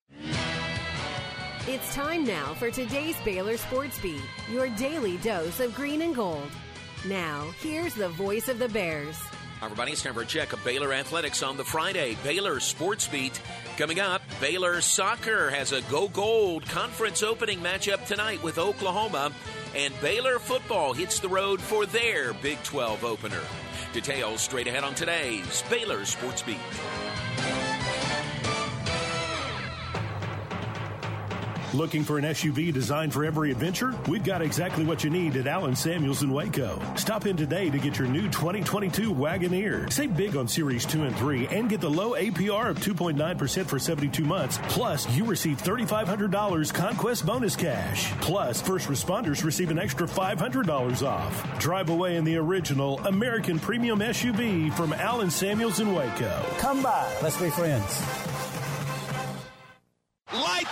[SPEAKER 29] It's time now for today's Baylor Sports Beat, your daily dose of green and gold. Now, here's the voice of the Bears.
[SPEAKER 30] Everybody. It's time for a check of Baylor athletics on the Friday. Baylor Sports Beat. Coming up, Baylor Soccer has a Go Gold conference opening matchup tonight with Oklahoma, and Baylor football hits the road for their Big 12 opener. Details straight ahead on today's Baylor Sports Beat.
[SPEAKER 25] Looking for an SUV designed for every adventure? We've got exactly what you need at Allen Samuels in Waco. Stop in today to get your new 2022 Wagoneer. Save big on Series 2 and 3 and get the low APR of 2.9% for 72 months. Plus, you receive $3,500 Conquest bonus cash. Plus, first responders receive an extra $500 off. Drive away in the original American Premium SUV from Allen Samuels in Waco.
[SPEAKER 31] Come by. Let's be friends.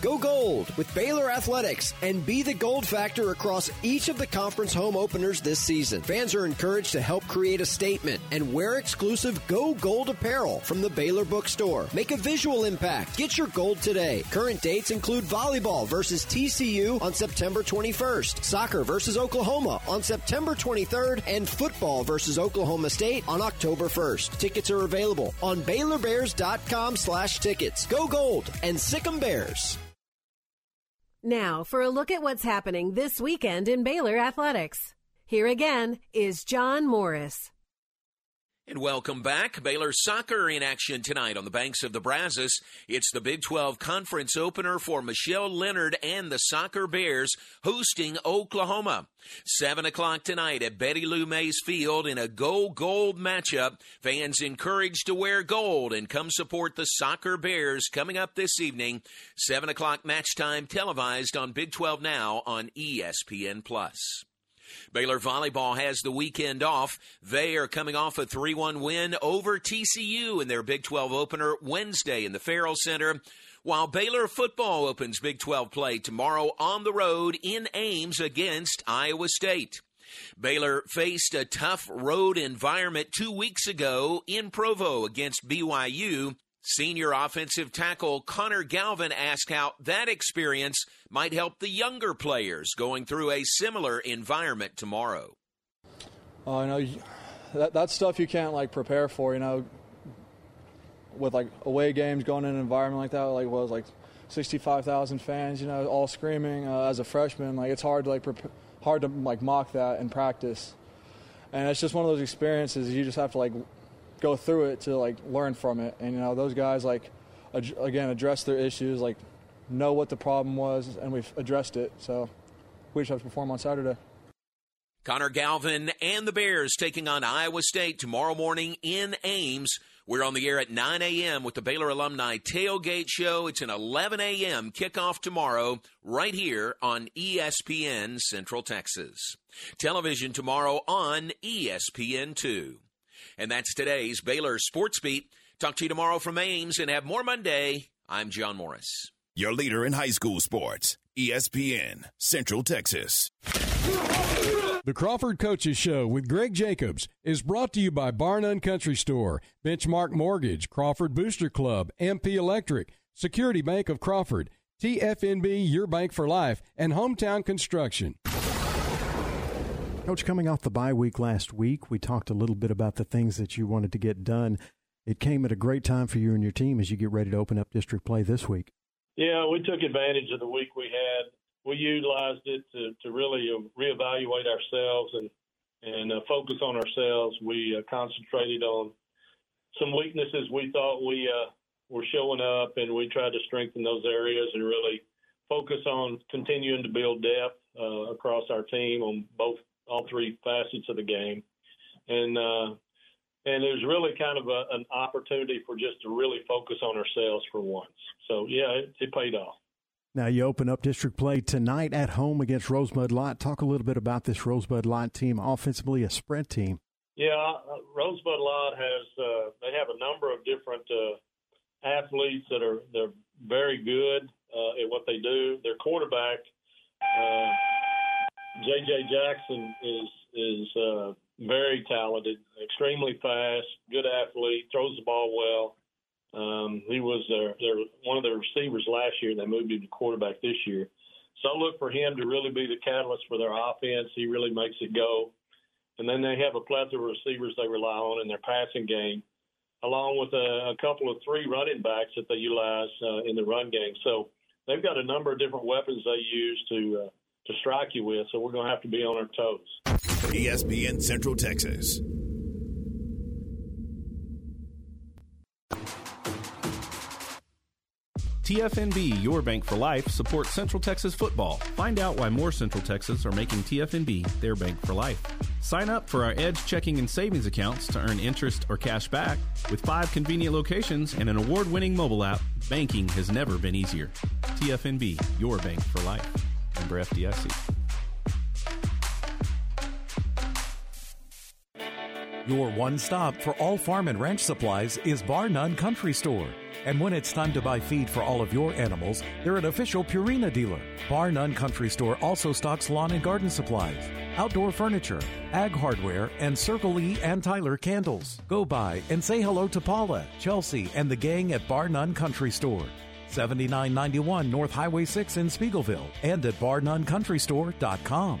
[SPEAKER 32] Go gold with Baylor Athletics and be the gold factor across each of the conference home openers this season. Fans are encouraged to help create a statement and wear exclusive Go Gold apparel from the Baylor Bookstore. Make a visual impact. Get your gold today. Current dates include volleyball versus TCU on September 21st, soccer versus Oklahoma on September 23rd, and football versus Oklahoma State on October 1st. Tickets are available on BaylorBears.com slash tickets. Go gold and sick 'em Bears.
[SPEAKER 29] Now, for a look at what's happening this weekend in Baylor athletics. Here again is John Morris.
[SPEAKER 30] And welcome back. Baylor soccer in action tonight on the banks of the Brazos. It's the Big 12 conference opener for Michelle Lenard and the Soccer Bears hosting Oklahoma. Seven o'clock tonight at Betty Lou Mays Field in a go gold matchup. Fans encouraged to wear gold and come support the Soccer Bears coming up this evening. Seven o'clock match time televised on Big 12 Now on ESPN Plus. Baylor Volleyball has the weekend off. They are coming off a 3 1 win over TCU in their Big 12 opener Wednesday in the Ferrell Center. While Baylor football opens Big 12 play tomorrow on the road in Ames against Iowa State. Baylor faced a tough road environment two weeks ago in Provo against BYU. Senior offensive tackle Connor Galvin asked how that experience might help the younger players going through a similar environment tomorrow.
[SPEAKER 33] Oh, I know that that's stuff you can't like prepare for. You know, with like away games, going in an environment like that, like was like sixty-five thousand fans. You know, all screaming uh, as a freshman. Like it's hard to like prep- hard to like mock that in practice, and it's just one of those experiences you just have to like go through it to like learn from it. And you know, those guys like ad- again address their issues, like know what the problem was, and we've addressed it. So we just have to perform on Saturday.
[SPEAKER 30] Connor Galvin and the Bears taking on Iowa State tomorrow morning in Ames. We're on the air at 9 a.m. with the Baylor Alumni Tailgate Show. It's an 11 a.m. kickoff tomorrow, right here on ESPN Central Texas. Television tomorrow on ESPN2. And that's today's Baylor Sports Beat. Talk to you tomorrow from Ames and have more Monday. I'm John Morris.
[SPEAKER 7] Your leader in high school sports, ESPN Central Texas.
[SPEAKER 34] The Crawford Coaches Show with Greg Jacobs is brought to you by Bar None Country Store, Benchmark Mortgage, Crawford Booster Club, MP Electric, Security Bank of Crawford, TFNB Your Bank for Life, and Hometown Construction.
[SPEAKER 18] Coach, coming off the bye week last week, we talked a little bit about the things that you wanted to get done. It came at a great time for you and your team as you get ready to open up district play this week.
[SPEAKER 35] Yeah, we took advantage of the week we had. We utilized it to, to really reevaluate ourselves and and uh, focus on ourselves. We uh, concentrated on some weaknesses we thought we uh, were showing up, and we tried to strengthen those areas and really focus on continuing to build depth uh, across our team on both all three facets of the game. And uh, and it was really kind of a, an opportunity for just to really focus on ourselves for once. So yeah, it, it paid off.
[SPEAKER 18] Now you open up district play tonight at home against Rosebud Lott. Talk a little bit about this Rosebud Lott team, offensively a sprint team.
[SPEAKER 35] Yeah, uh, Rosebud Lott has uh, they have a number of different uh, athletes that are they're very good uh, at what they do. Their quarterback, uh, J.J. Jackson, is is uh, very talented, extremely fast, good athlete, throws the ball well. Um, he was their, their one of their receivers last year. They moved him to quarterback this year. So I look for him to really be the catalyst for their offense. He really makes it go. And then they have a plethora of receivers they rely on in their passing game, along with a, a couple of three running backs that they utilize uh, in the run game. So they've got a number of different weapons they use to uh, to strike you with. So we're going to have to be on our toes.
[SPEAKER 7] ESPN Central Texas.
[SPEAKER 32] TFNB, your bank for life, supports Central Texas football. Find out why more Central Texas are making TFNB their bank for life. Sign up for our Edge checking and savings accounts to earn interest or cash back. With five convenient locations and an award winning mobile app, banking has never been easier. TFNB, your bank for life. Member FDIC.
[SPEAKER 36] Your one stop for all farm and ranch supplies is Bar None Country Store. And when it's time to buy feed for all of your animals, they're an official Purina dealer. Bar None Country Store also stocks lawn and garden supplies, outdoor furniture, ag hardware, and Circle E and Tyler candles. Go by and say hello to Paula, Chelsea, and the gang at Bar None Country Store. 7991 North Highway 6 in Speegleville and at barnuncountrystore.com.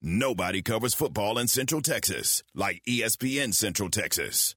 [SPEAKER 7] Nobody covers football in Central Texas like ESPN Central Texas.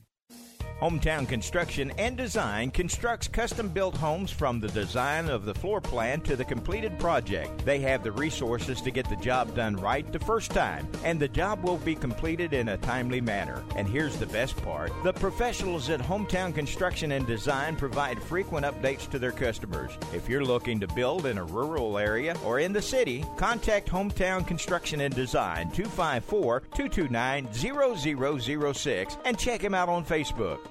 [SPEAKER 37] Hometown Construction and Design constructs custom built homes from the design of the floor plan to the completed project. They have the resources to get the job done right the first time, and the job will be completed in a timely manner. And here's the best part the professionals at Hometown Construction and Design provide frequent updates to their customers. If you're looking to build in a rural area or in the city, contact Hometown Construction and Design 254 229 0006 and check them out on Facebook.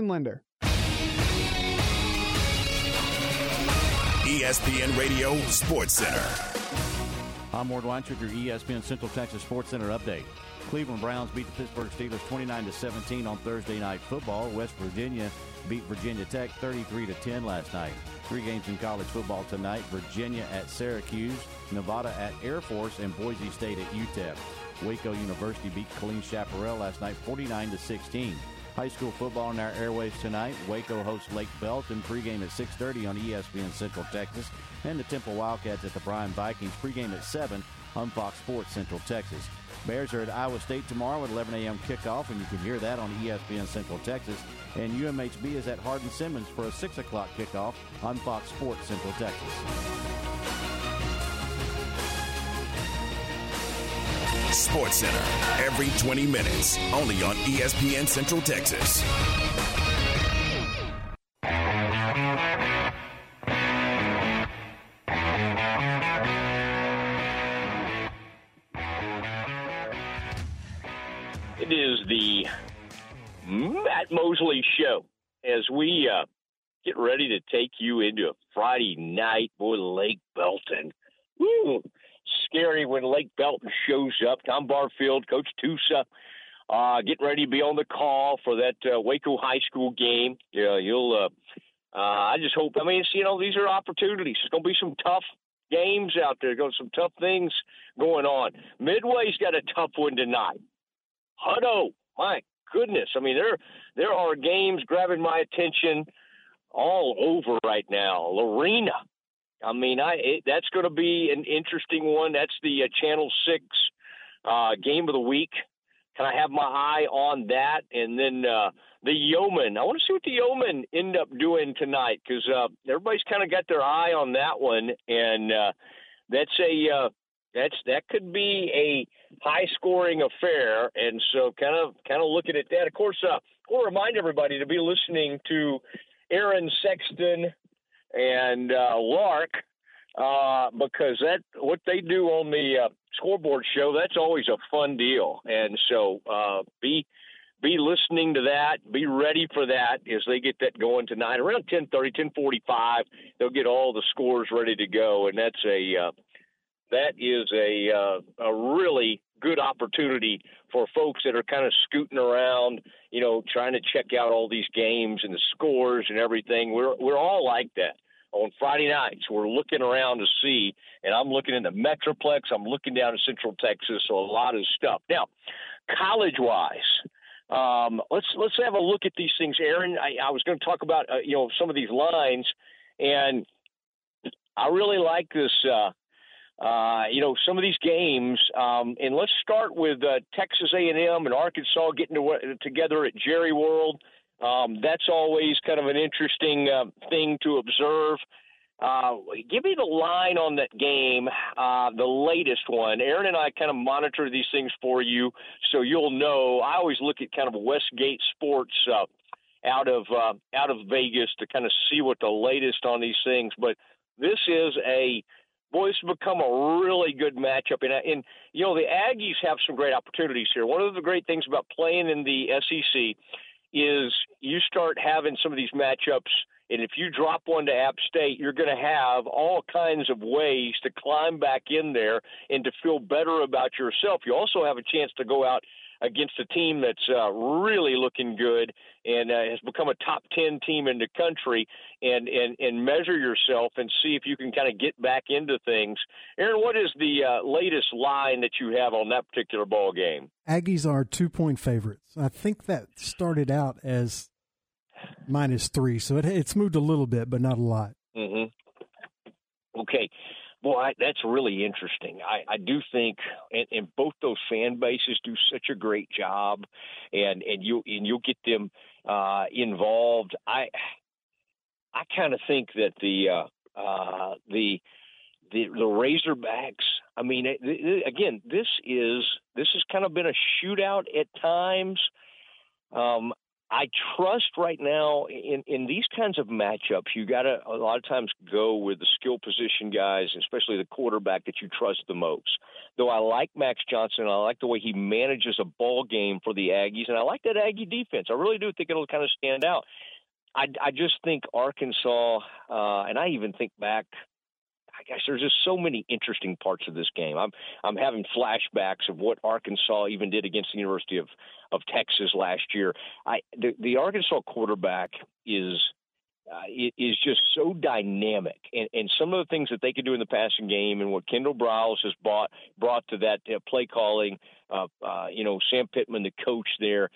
[SPEAKER 38] lender.
[SPEAKER 7] ESPN Radio Sports Center.
[SPEAKER 8] I'm Ward Weitz with your ESPN Central Texas Sports Center update. Cleveland Browns beat the Pittsburgh Steelers 29 to 17 on Thursday night football. West Virginia beat Virginia Tech 33 to 10 last night. Three games in college football tonight: Virginia at Syracuse, Nevada at Air Force, and Boise State at UTEP. Waco University beat Killeen Chaparral last night 49 to 16. High school football in our airwaves tonight. Waco hosts Lake Belton pregame at 6:30 on ESPN Central Texas, and the Temple Wildcats at the Bryan Vikings pregame at 7 on Fox Sports Central Texas. Bears are at Iowa State tomorrow at 11 a.m. kickoff, and you can hear that on ESPN Central Texas. And UMHB is at Hardin Simmons for a 6 o'clock kickoff on Fox Sports Central Texas.
[SPEAKER 7] Sports Center every 20 minutes, only on ESPN Central Texas.
[SPEAKER 39] It is the Matt Mosley Show as we uh, get ready to take you into a Friday night. Boy, Lake Belton. Woo! Scary when Lake Belton shows up. Tom Barfield, Coach Tusa, uh, getting ready to be on the call for that uh, Waco High School game. Yeah, you'll. Uh, uh, I just hope. I mean, it's, you know, these are opportunities. It's going to be some tough games out there. Going some tough things going on. Midway's got a tough one tonight. Hutto, my goodness. I mean, there there are games grabbing my attention all over right now. Lorena. I mean, I it, that's going to be an interesting one. That's the uh, Channel Six uh, game of the week. Can I have my eye on that? And then uh, the Yeoman. I want to see what the Yeoman end up doing tonight because uh, everybody's kind of got their eye on that one, and uh, that's a uh, that's that could be a high scoring affair, and so kind of kind of looking at that. Of course, uh, we'll remind everybody to be listening to Aaron Sexton and uh, Lark uh, because that what they do on the uh, scoreboard show that's always a fun deal, and so uh, be be listening to that. Be ready for that as they get that going tonight around 10:30, 10:45. They'll get all the scores ready to go, and that's a uh, that is a uh, a really good opportunity for folks that are kind of scooting around, you know, trying to check out all these games and the scores and everything. We're we're all like that on Friday nights. We're looking around to see, and I'm looking in the Metroplex. I'm looking down in Central Texas, so a lot of stuff. Now, college wise. Um, let's let's have a look at these things, Aaron. I, I was going to talk about uh, you know some of these lines, and I really like this. Uh, uh, you know, some of these games, um, and let's start with uh, Texas A&M and Arkansas getting to, together at Jerry World. Um, that's always kind of an interesting uh, thing to observe. Uh, give me the line on that game, uh, the latest one. Aaron and I kind of monitor these things for you, so you'll know. I always look at kind of Westgate Sports uh, out of uh, out of Vegas to kind of see what the latest on these things. But this is a boy, this has become a really good matchup. And, uh, and, you know, the Aggies have some great opportunities here. One of the great things about playing in the SEC is you start having some of these matchups. And if you drop one to App State, you're going to have all kinds of ways to climb back in there and to feel better about yourself. You also have a chance to go out against a team that's uh, really looking good and uh, has become a top 10 team in the country and, and, and measure yourself and see if you can kind of get back into things. Aaron, what is the uh, latest line that you have on that particular ball game?
[SPEAKER 40] Aggies are two point favorites. I think that started out as minus three, so it, it's moved a little bit, but not a lot.
[SPEAKER 39] Mm-hmm. Okay. Boy, I, that's really interesting. I, I do think, and, and both those fan bases do such a great job, and and you and you'll get them uh, involved. I I kind of think that the uh, uh, the the the Razorbacks. I mean, it, it, again, this is this has kind of been a shootout at times. Um, I trust right now in, in these kinds of matchups, you got to a lot of times go with the skill position guys, especially the quarterback that you trust the most. Though I like Max Johnson, I like the way he manages a ball game for the Aggies, and I like that Aggie defense. I really do think it'll kind of stand out. I, I just think Arkansas, uh, and I even think back gosh, there's just so many interesting parts of this game. I'm I'm having flashbacks of what Arkansas even did against the University of of Texas last year. I the, the Arkansas quarterback is uh, is just so dynamic, and, and some of the things that they can do in the passing game, and what Kendall Briles has brought brought to that uh, play calling. Uh, uh, you know, Sam Pittman, the coach there.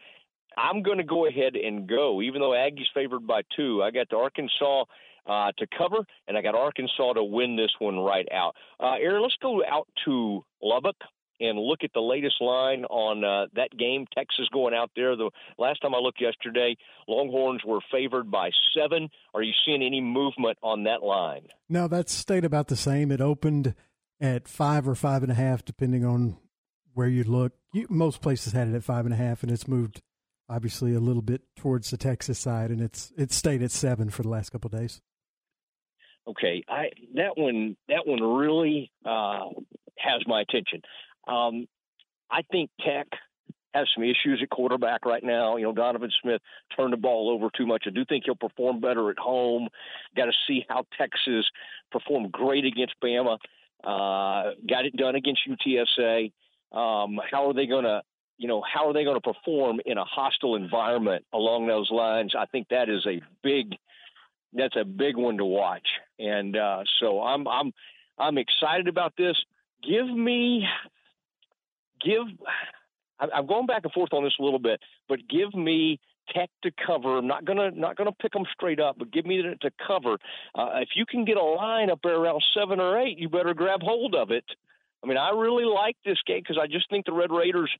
[SPEAKER 39] I'm going to go ahead and go, even though Aggie's favored by two. I got the Arkansas uh, to cover, and I got Arkansas to win this one right out. Uh, Aaron, let's go out to Lubbock and look at the latest line on uh, that game. Texas going out there. The last time I looked yesterday, Longhorns were favored by seven. Are you seeing any movement on that line?
[SPEAKER 40] No, that's stayed about the same. It opened at five or five and a half, depending on where you look. You, most places had it at five and a half, and it's moved obviously a little bit towards the Texas side, and it's it's stayed at seven for the last couple days.
[SPEAKER 39] Okay, I that one that one really uh, has my attention. Um, I think Tech has some issues at quarterback right now. You know, Donovan Smith turned the ball over too much. I do think he'll perform better at home. Got to see how Texas performed great against Bama. Uh, got it done against UTSA. Um, how are they going to, you know, how are they going to perform in a hostile environment along those lines? I think that is a big that's a big one to watch. And uh, so I'm I'm I'm excited about this. Give me give. I'm going back and forth on this a little bit, but give me Tech to cover. I'm not gonna not gonna pick them straight up, but give me the, to cover. Uh, if you can get a line up there around seven or eight, you better grab hold of it. I mean, I really like this game because I just think the Red Raiders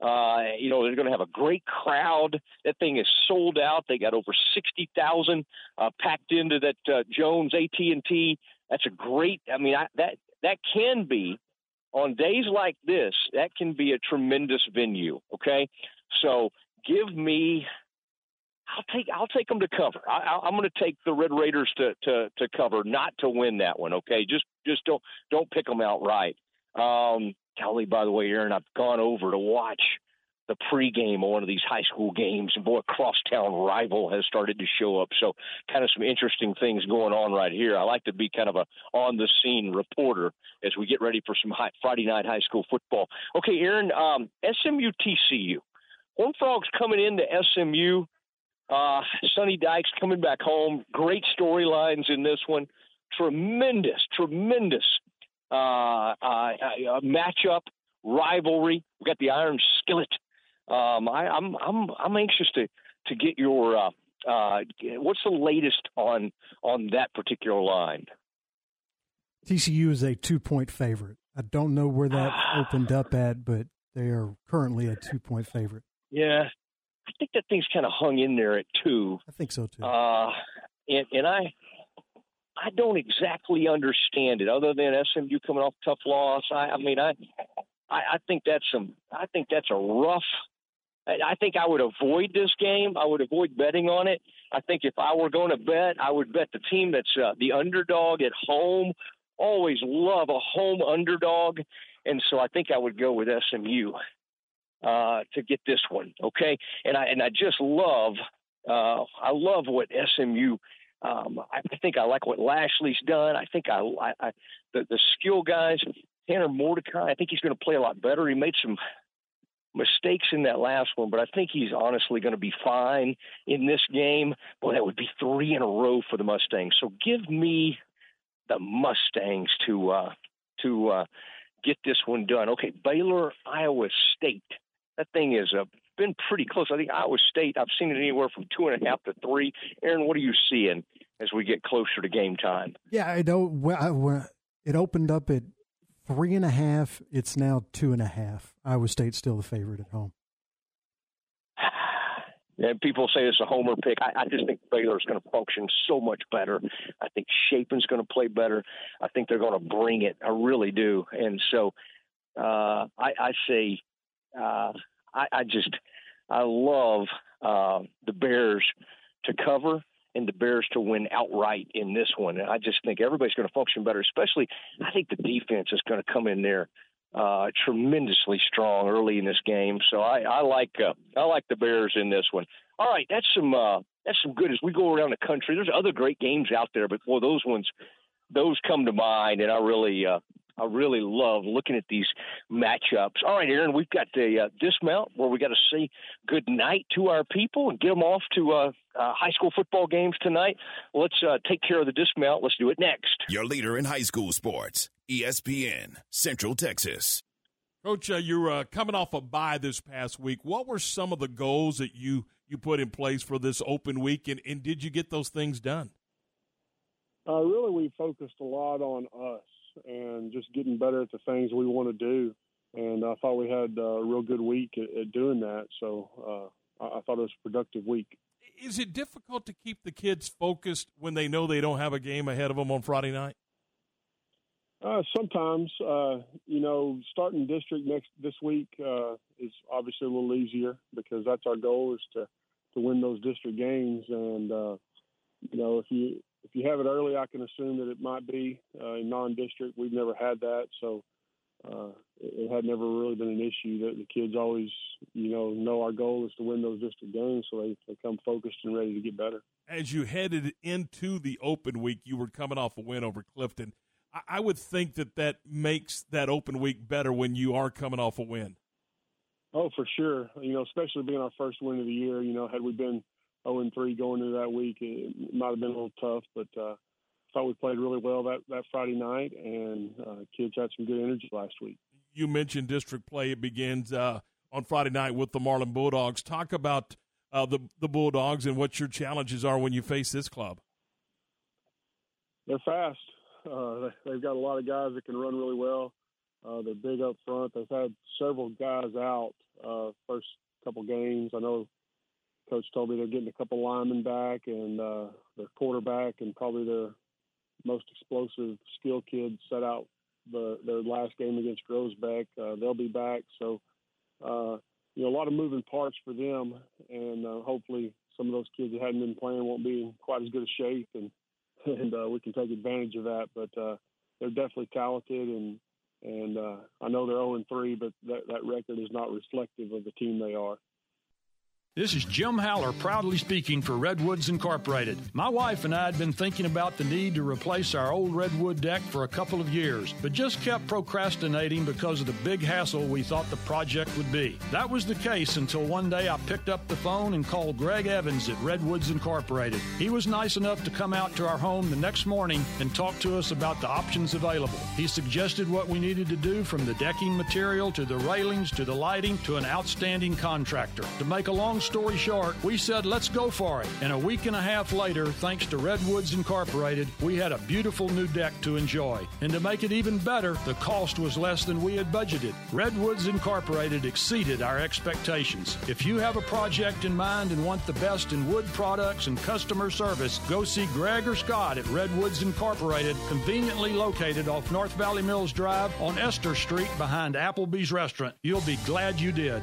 [SPEAKER 39] uh, you know, they're going to have a great crowd. That thing is sold out. They got over sixty thousand uh, packed into that uh, Jones AT and T. That's a great. I mean, I, that that can be on days like this. That can be a tremendous venue. Okay, so give me. I'll take I'll take them to cover. I, I'm going to take the Red Raiders to, to to cover, not to win that one. Okay, just just don't don't pick them outright. Um, Kelly, by the way, Aaron, I've gone over to watch the pregame of one of these high school games, and boy, crosstown rival has started to show up. So, kind of some interesting things going on right here. I like to be kind of a on the scene reporter as we get ready for some high, Friday night high school football. Okay, Aaron, um, SMU TCU. Horn Frogs coming into SMU. Uh, Sonny Dykes coming back home. Great storylines in this one. Tremendous, tremendous matchup, rivalry. We've got the Iron Skillet. Um, I, am I'm, I'm I'm anxious to to get your uh, uh, what's the latest on on that particular line.
[SPEAKER 40] TCU is a two point favorite. I don't know where that opened up at, but they are currently a two point favorite.
[SPEAKER 39] Yeah, I think that thing's kind of hung in there at two.
[SPEAKER 40] I think so too.
[SPEAKER 39] Uh, and, and I I don't exactly understand it, other than SMU coming off tough loss. I, I mean, I, I, I think that's some. I think that's a rough. I, I think I would avoid this game. I would avoid betting on it. I think if I were going to bet, I would bet the team that's uh, the underdog at home. Always love a home underdog, and so I think I would go with SMU uh, to get this one. Okay, and I and I just love. Uh, I love what SMU um, I, think I like what Lashlee's done. I think I, I, I the, the skill guys, Tanner Mordecai. I think he's going to play a lot better. He made some mistakes in that last one, but I think he's honestly going to be fine in this game. Boy, that would be three in a row for the Mustangs. So give me the Mustangs to uh, to uh, get this one done. Okay, Baylor, Iowa State. That thing has a been pretty close. I think Iowa State, I've seen it anywhere from two and a half to three. Aaron, what are you seeing as we get closer to game time?
[SPEAKER 40] Yeah, I know.
[SPEAKER 18] It opened up at three and a half. It's now two and a half. Iowa State's still the favorite at home.
[SPEAKER 39] And people say it's a homer pick. I, I just think Baylor's going to function so much better. I think Shapen's going to play better. I think they're going to bring it. I really do. And so uh, I, I say, uh, I, I just, I love uh, the Bears to cover and the Bears to win outright in this one. And I just think everybody's going to function better, especially I think the defense is going to come in there uh, tremendously strong early in this game. So I, I like uh, I like the Bears in this one. All right, that's some uh, that's some good as we go around the country. There's other great games out there, but boy, those ones those come to mind, and I really uh, I really love looking at these matchups. All right, Aaron, we've got the uh, dismount where we got to say good night to our people and get them off to uh, uh, high school football games tonight. Let's uh, take care of the dismount. Let's do it next.
[SPEAKER 7] Your leader in high school sports, ESPN, Central Texas.
[SPEAKER 4] Coach, uh, you're uh, coming off a bye this past week. What were some of the goals that you you put in place for this open week, and, and did you get those things done?
[SPEAKER 41] Uh, really, we focused a lot on us and just getting better at the things we want to do. And I thought we had a real good week at, at doing that. So uh, I, I thought it was a productive week.
[SPEAKER 4] Is it difficult to keep the kids focused when they know they don't have a game ahead of them on Friday night?
[SPEAKER 41] Uh, sometimes, uh, you know, starting district next this week uh, is obviously a little easier because that's our goal is to to win those district games. And uh, you know, if you if you have it early, I can assume that it might be uh, non-district. We've never had that, so uh, it, had never really been an issue. That the kids always, you know, know our goal is to win those district games, so they, they come focused and ready to get better.
[SPEAKER 4] As you headed into the open week, you were coming off a win over Clifton. I, I would think that that makes that open week better when you are coming off a win.
[SPEAKER 41] Oh, for sure. You know, especially being our first win of the year. You know, had we been 0 and 3 going into that week. It might have been a little tough, but uh, thought we played really well that, that Friday night, and uh, kids had some good energy last week.
[SPEAKER 4] You mentioned district play. It begins uh, on Friday night with the Marlin Bulldogs. Talk about uh, the the Bulldogs and what your challenges are when you face this club.
[SPEAKER 41] They're fast. Uh, they've got a lot of guys that can run really well. Uh, they're big up front. They've had several guys out uh, first couple games. I know coach told me they're getting a couple linemen back and uh, their quarterback and probably their most explosive skill kids set out the their last game against Groesbeck. Uh, they'll be back, so uh, you know a lot of moving parts for them, and uh, hopefully some of those kids that hadn't been playing won't be in quite as good a shape, and and uh, we can take advantage of that. But uh, they're definitely talented, and and uh, I know they're 0 3, but that, that record is not reflective of the team they are.
[SPEAKER 15] This is Jim Haller proudly speaking for Redwoods Incorporated. My wife and I had been thinking about the need to replace our old redwood deck for a couple of years, but just kept procrastinating because of the big hassle we thought the project would be. That was the case until one day I picked up the phone and called Greg Evans at Redwoods Incorporated. He was nice enough to come out to our home the next morning and talk to us about the options available. He suggested what we needed to do from the decking material to the railings to the lighting to an outstanding contractor. To make a long story short, we said, let's go for it. And a week and a half later, thanks to Redwoods Incorporated, we had a beautiful new deck to enjoy. And to make it even better, the cost was less than we had budgeted. Redwoods Incorporated exceeded our expectations. If you have a project in mind and want the best in wood products and customer service, go see Greg or Scott at Redwoods Incorporated, conveniently located off North Valley Mills Drive on Esther Street behind Applebee's Restaurant. You'll be glad you did.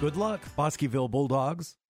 [SPEAKER 42] Good luck, Bosqueville Bulldogs.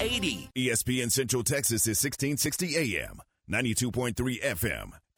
[SPEAKER 30] 8080.
[SPEAKER 7] ESPN Central Texas is 1660 AM, 92.3 FM,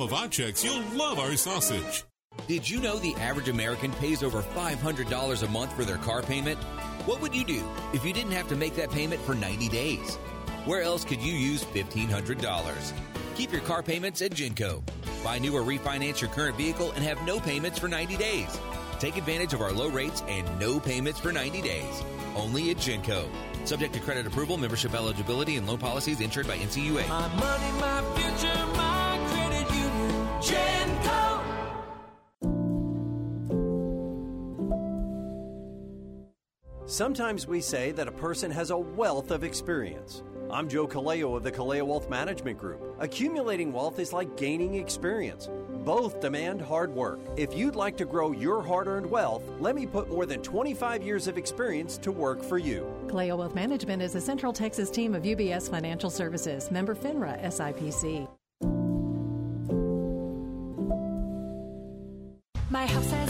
[SPEAKER 43] Slovaceks, you'll love our sausage.
[SPEAKER 44] Did you know the average American pays over $500 a month for their car payment? What would you do if you didn't have to make that payment for 90 days? Where else could you use $1,500? Keep your car payments at Genco. Buy new or refinance your current vehicle and have no payments for 90 days. Take advantage of our low rates and no payments for 90 days. Only at Genco. Subject to credit approval, membership eligibility, and loan policies insured by NCUA.
[SPEAKER 45] My money, my future, my credit union. Genco.
[SPEAKER 46] Sometimes we say that a person has a wealth of experience. I'm Joe Kaleo of the Kaleo Wealth Management Group. Accumulating wealth is like gaining experience. Both demand hard work. If you'd like to grow your hard earned wealth, let me put more than 25 years of experience to work for you.
[SPEAKER 47] Kaleo Wealth Management is a Central Texas team of UBS Financial Services, member FINRA SIPC.
[SPEAKER 45] My house has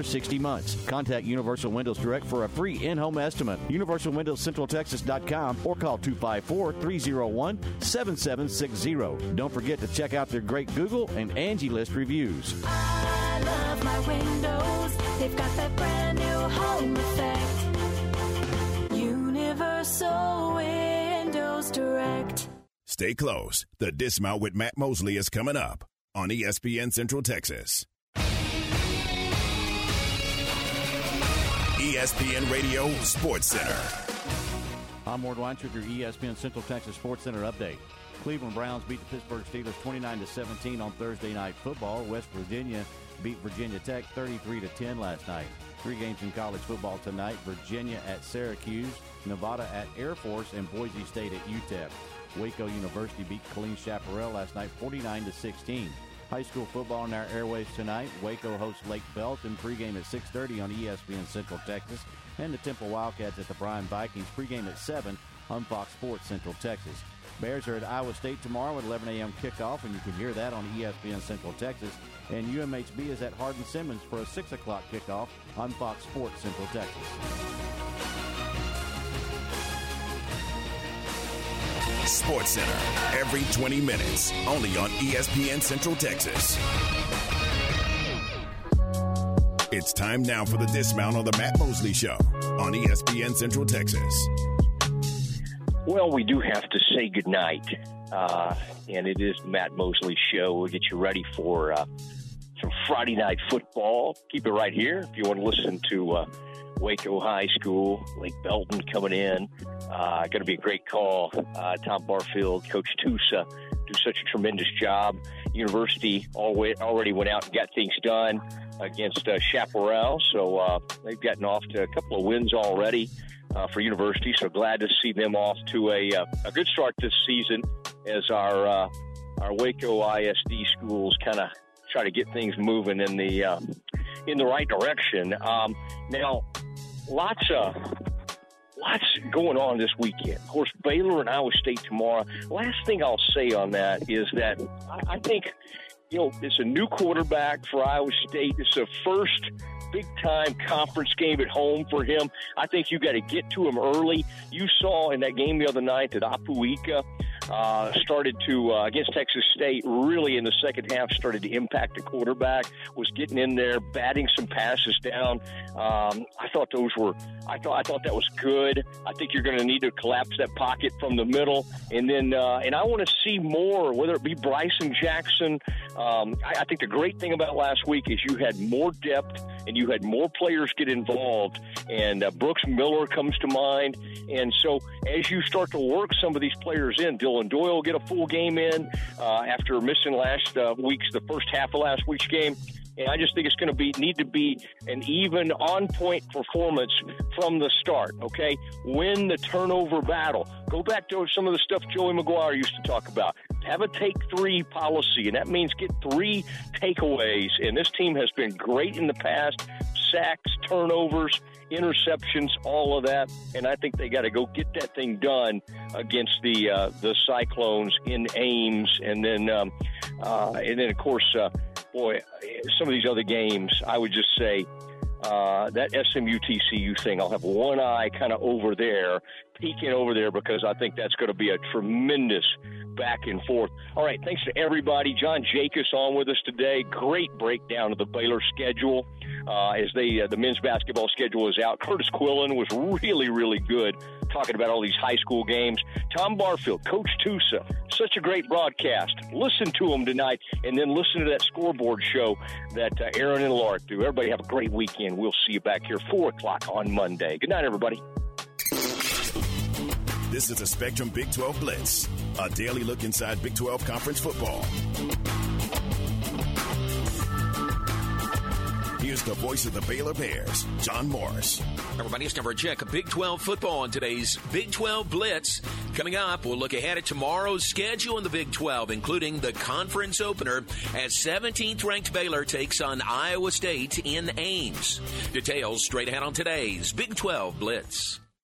[SPEAKER 8] 60 months. Contact Universal Windows Direct for a free in-home estimate. UniversalWindowsCentralTexas.com or call 254-301-7760. Don't forget to check out their great Google and Angie List reviews.
[SPEAKER 45] I love my windows. They've got that brand new home effect. Universal Windows Direct.
[SPEAKER 7] Stay close. The Dismount with Matt Mosley is coming up on ESPN Central Texas. ESPN Radio Sports Center.
[SPEAKER 8] I'm Ward Weitz with your ESPN Central Texas Sports Center update. Cleveland Browns beat the Pittsburgh Steelers 29 to 17 on Thursday night football. West Virginia beat Virginia Tech 33 to 10 last night. Three games in college football tonight: Virginia at Syracuse, Nevada at Air Force, and Boise State at UTEP. Waco University beat Killeen Chaparral last night 49 to 16. High school football in our airways tonight. Waco hosts Lake Belton pregame at 6:30 on ESPN Central Texas, and the Temple Wildcats at the Bryan Vikings pregame at 7 on Fox Sports Central Texas. Bears are at Iowa State tomorrow at 11 a.m. kickoff, and you can hear that on ESPN Central Texas. And UMHB is at Hardin Simmons for a 6 o'clock kickoff on Fox Sports Central Texas.
[SPEAKER 7] Sports Center every 20 minutes, only on ESPN Central Texas. It's time now for the dismount on the Matt Mosley Show on ESPN Central Texas.
[SPEAKER 39] Well, we do have to say goodnight, uh, and it is the Matt Mosley Show. We'll get you ready for uh, some Friday night football. Keep it right here if you want to listen to uh, Waco High School, Lake Belton coming in. Uh, going to be a great call. Uh, Tom Barfield, Coach Tusa, do such a tremendous job. University already went out and got things done against uh, Chaparral, so uh, they've gotten off to a couple of wins already uh, for University. So glad to see them off to a, uh, a good start this season as our uh, our Waco ISD schools kind of try to get things moving in the uh, in the right direction. Um, now, lots of lots going on this weekend. Of course, Baylor and Iowa State tomorrow. Last thing I'll say on that is that I, I think, you know, it's a new quarterback for Iowa State. It's a first big time conference game at home for him. I think you got to get to him early. You saw in that game the other night that Apuika uh, started to uh, against Texas State. Really, in the second half, started to impact the quarterback. Was getting in there, batting some passes down. Um, I thought those were. I thought I thought that was good. I think you're going to need to collapse that pocket from the middle, and then uh, and I want to see more. Whether it be Bryson Jackson, um, I, I think the great thing about last week is you had more depth and you had more players get involved. And uh, Brooks Miller comes to mind. And so as you start to work some of these players in, Dillon Doyle will get a full game in uh, after missing last uh, week's the first half of last week's game. And I just think it's going to be need to be an even on point performance from the start. Okay, win the turnover battle. Go back to some of the stuff Joey McGuire used to talk about. Have a take three policy, and that means get three takeaways. And this team has been great in the past: sacks, turnovers, interceptions, all of that. And I think they got to go get that thing done against the uh, the Cyclones in Ames, and then um, uh, and then of course, uh, boy, some of these other games. I would just say uh, that SMU TCU thing. I'll have one eye kind of over there, peeking over there because I think that's going to be a tremendous back and forth. All right, thanks to everybody. John Jacobs on with us today. Great breakdown of the Baylor schedule uh, as they uh, the men's basketball schedule is out. Curtis Quillen was really really good talking about all these high school games. Tom Barfield, Coach Tusa, such a great broadcast. Listen to them tonight, and then listen to that scoreboard show that uh, Aaron and Lark do. Everybody have a great weekend. We'll see you back here four o'clock on Monday. Good night, everybody.
[SPEAKER 7] This is the Spectrum Big 12 Blitz, a daily look inside Big 12 conference football. Here's the voice of the Baylor Bears, John Morris.
[SPEAKER 30] Everybody, it's time for a check of Big 12 football on today's Big 12 Blitz. Coming up, we'll look ahead at tomorrow's schedule in the Big 12, including the conference opener as 17th ranked Baylor takes on Iowa State in Ames. Details straight ahead on today's Big 12 Blitz.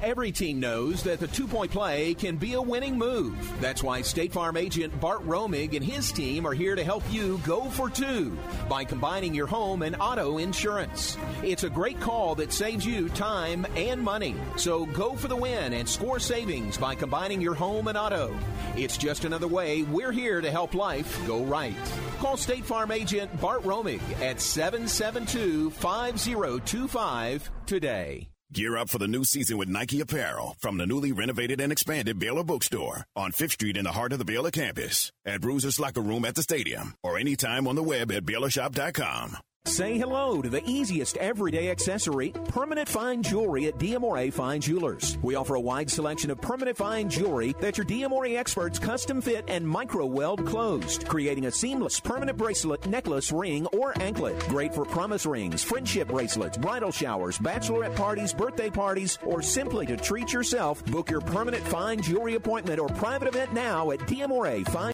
[SPEAKER 30] Every team knows that the two point play can be a winning move. That's why State Farm agent Bart Romig and his team are here to help you go for two by combining your home and auto insurance. It's a great call that saves you time and money. So go for the win and score savings by combining your home and auto. It's just another way we're here to help life go right. Call State Farm agent Bart Romig at 772 5025 today.
[SPEAKER 7] Gear up for the new season with Nike apparel from the newly renovated and expanded Baylor Bookstore on 5th Street in the heart of the Baylor campus, at Bruiser's Locker Room at the stadium, or anytime on the web at BaylorShop.com.
[SPEAKER 30] Say hello to the easiest everyday accessory, permanent fine jewelry at Diamore Fine Jewelers. We offer a wide selection of permanent fine jewelry that your Diamore experts custom fit and micro weld closed, creating a seamless permanent bracelet, necklace, ring, or anklet. Great for promise rings, friendship bracelets, bridal showers, bachelorette parties, birthday parties, or simply to treat yourself. Book your permanent fine jewelry appointment or private event now at Diamore Fine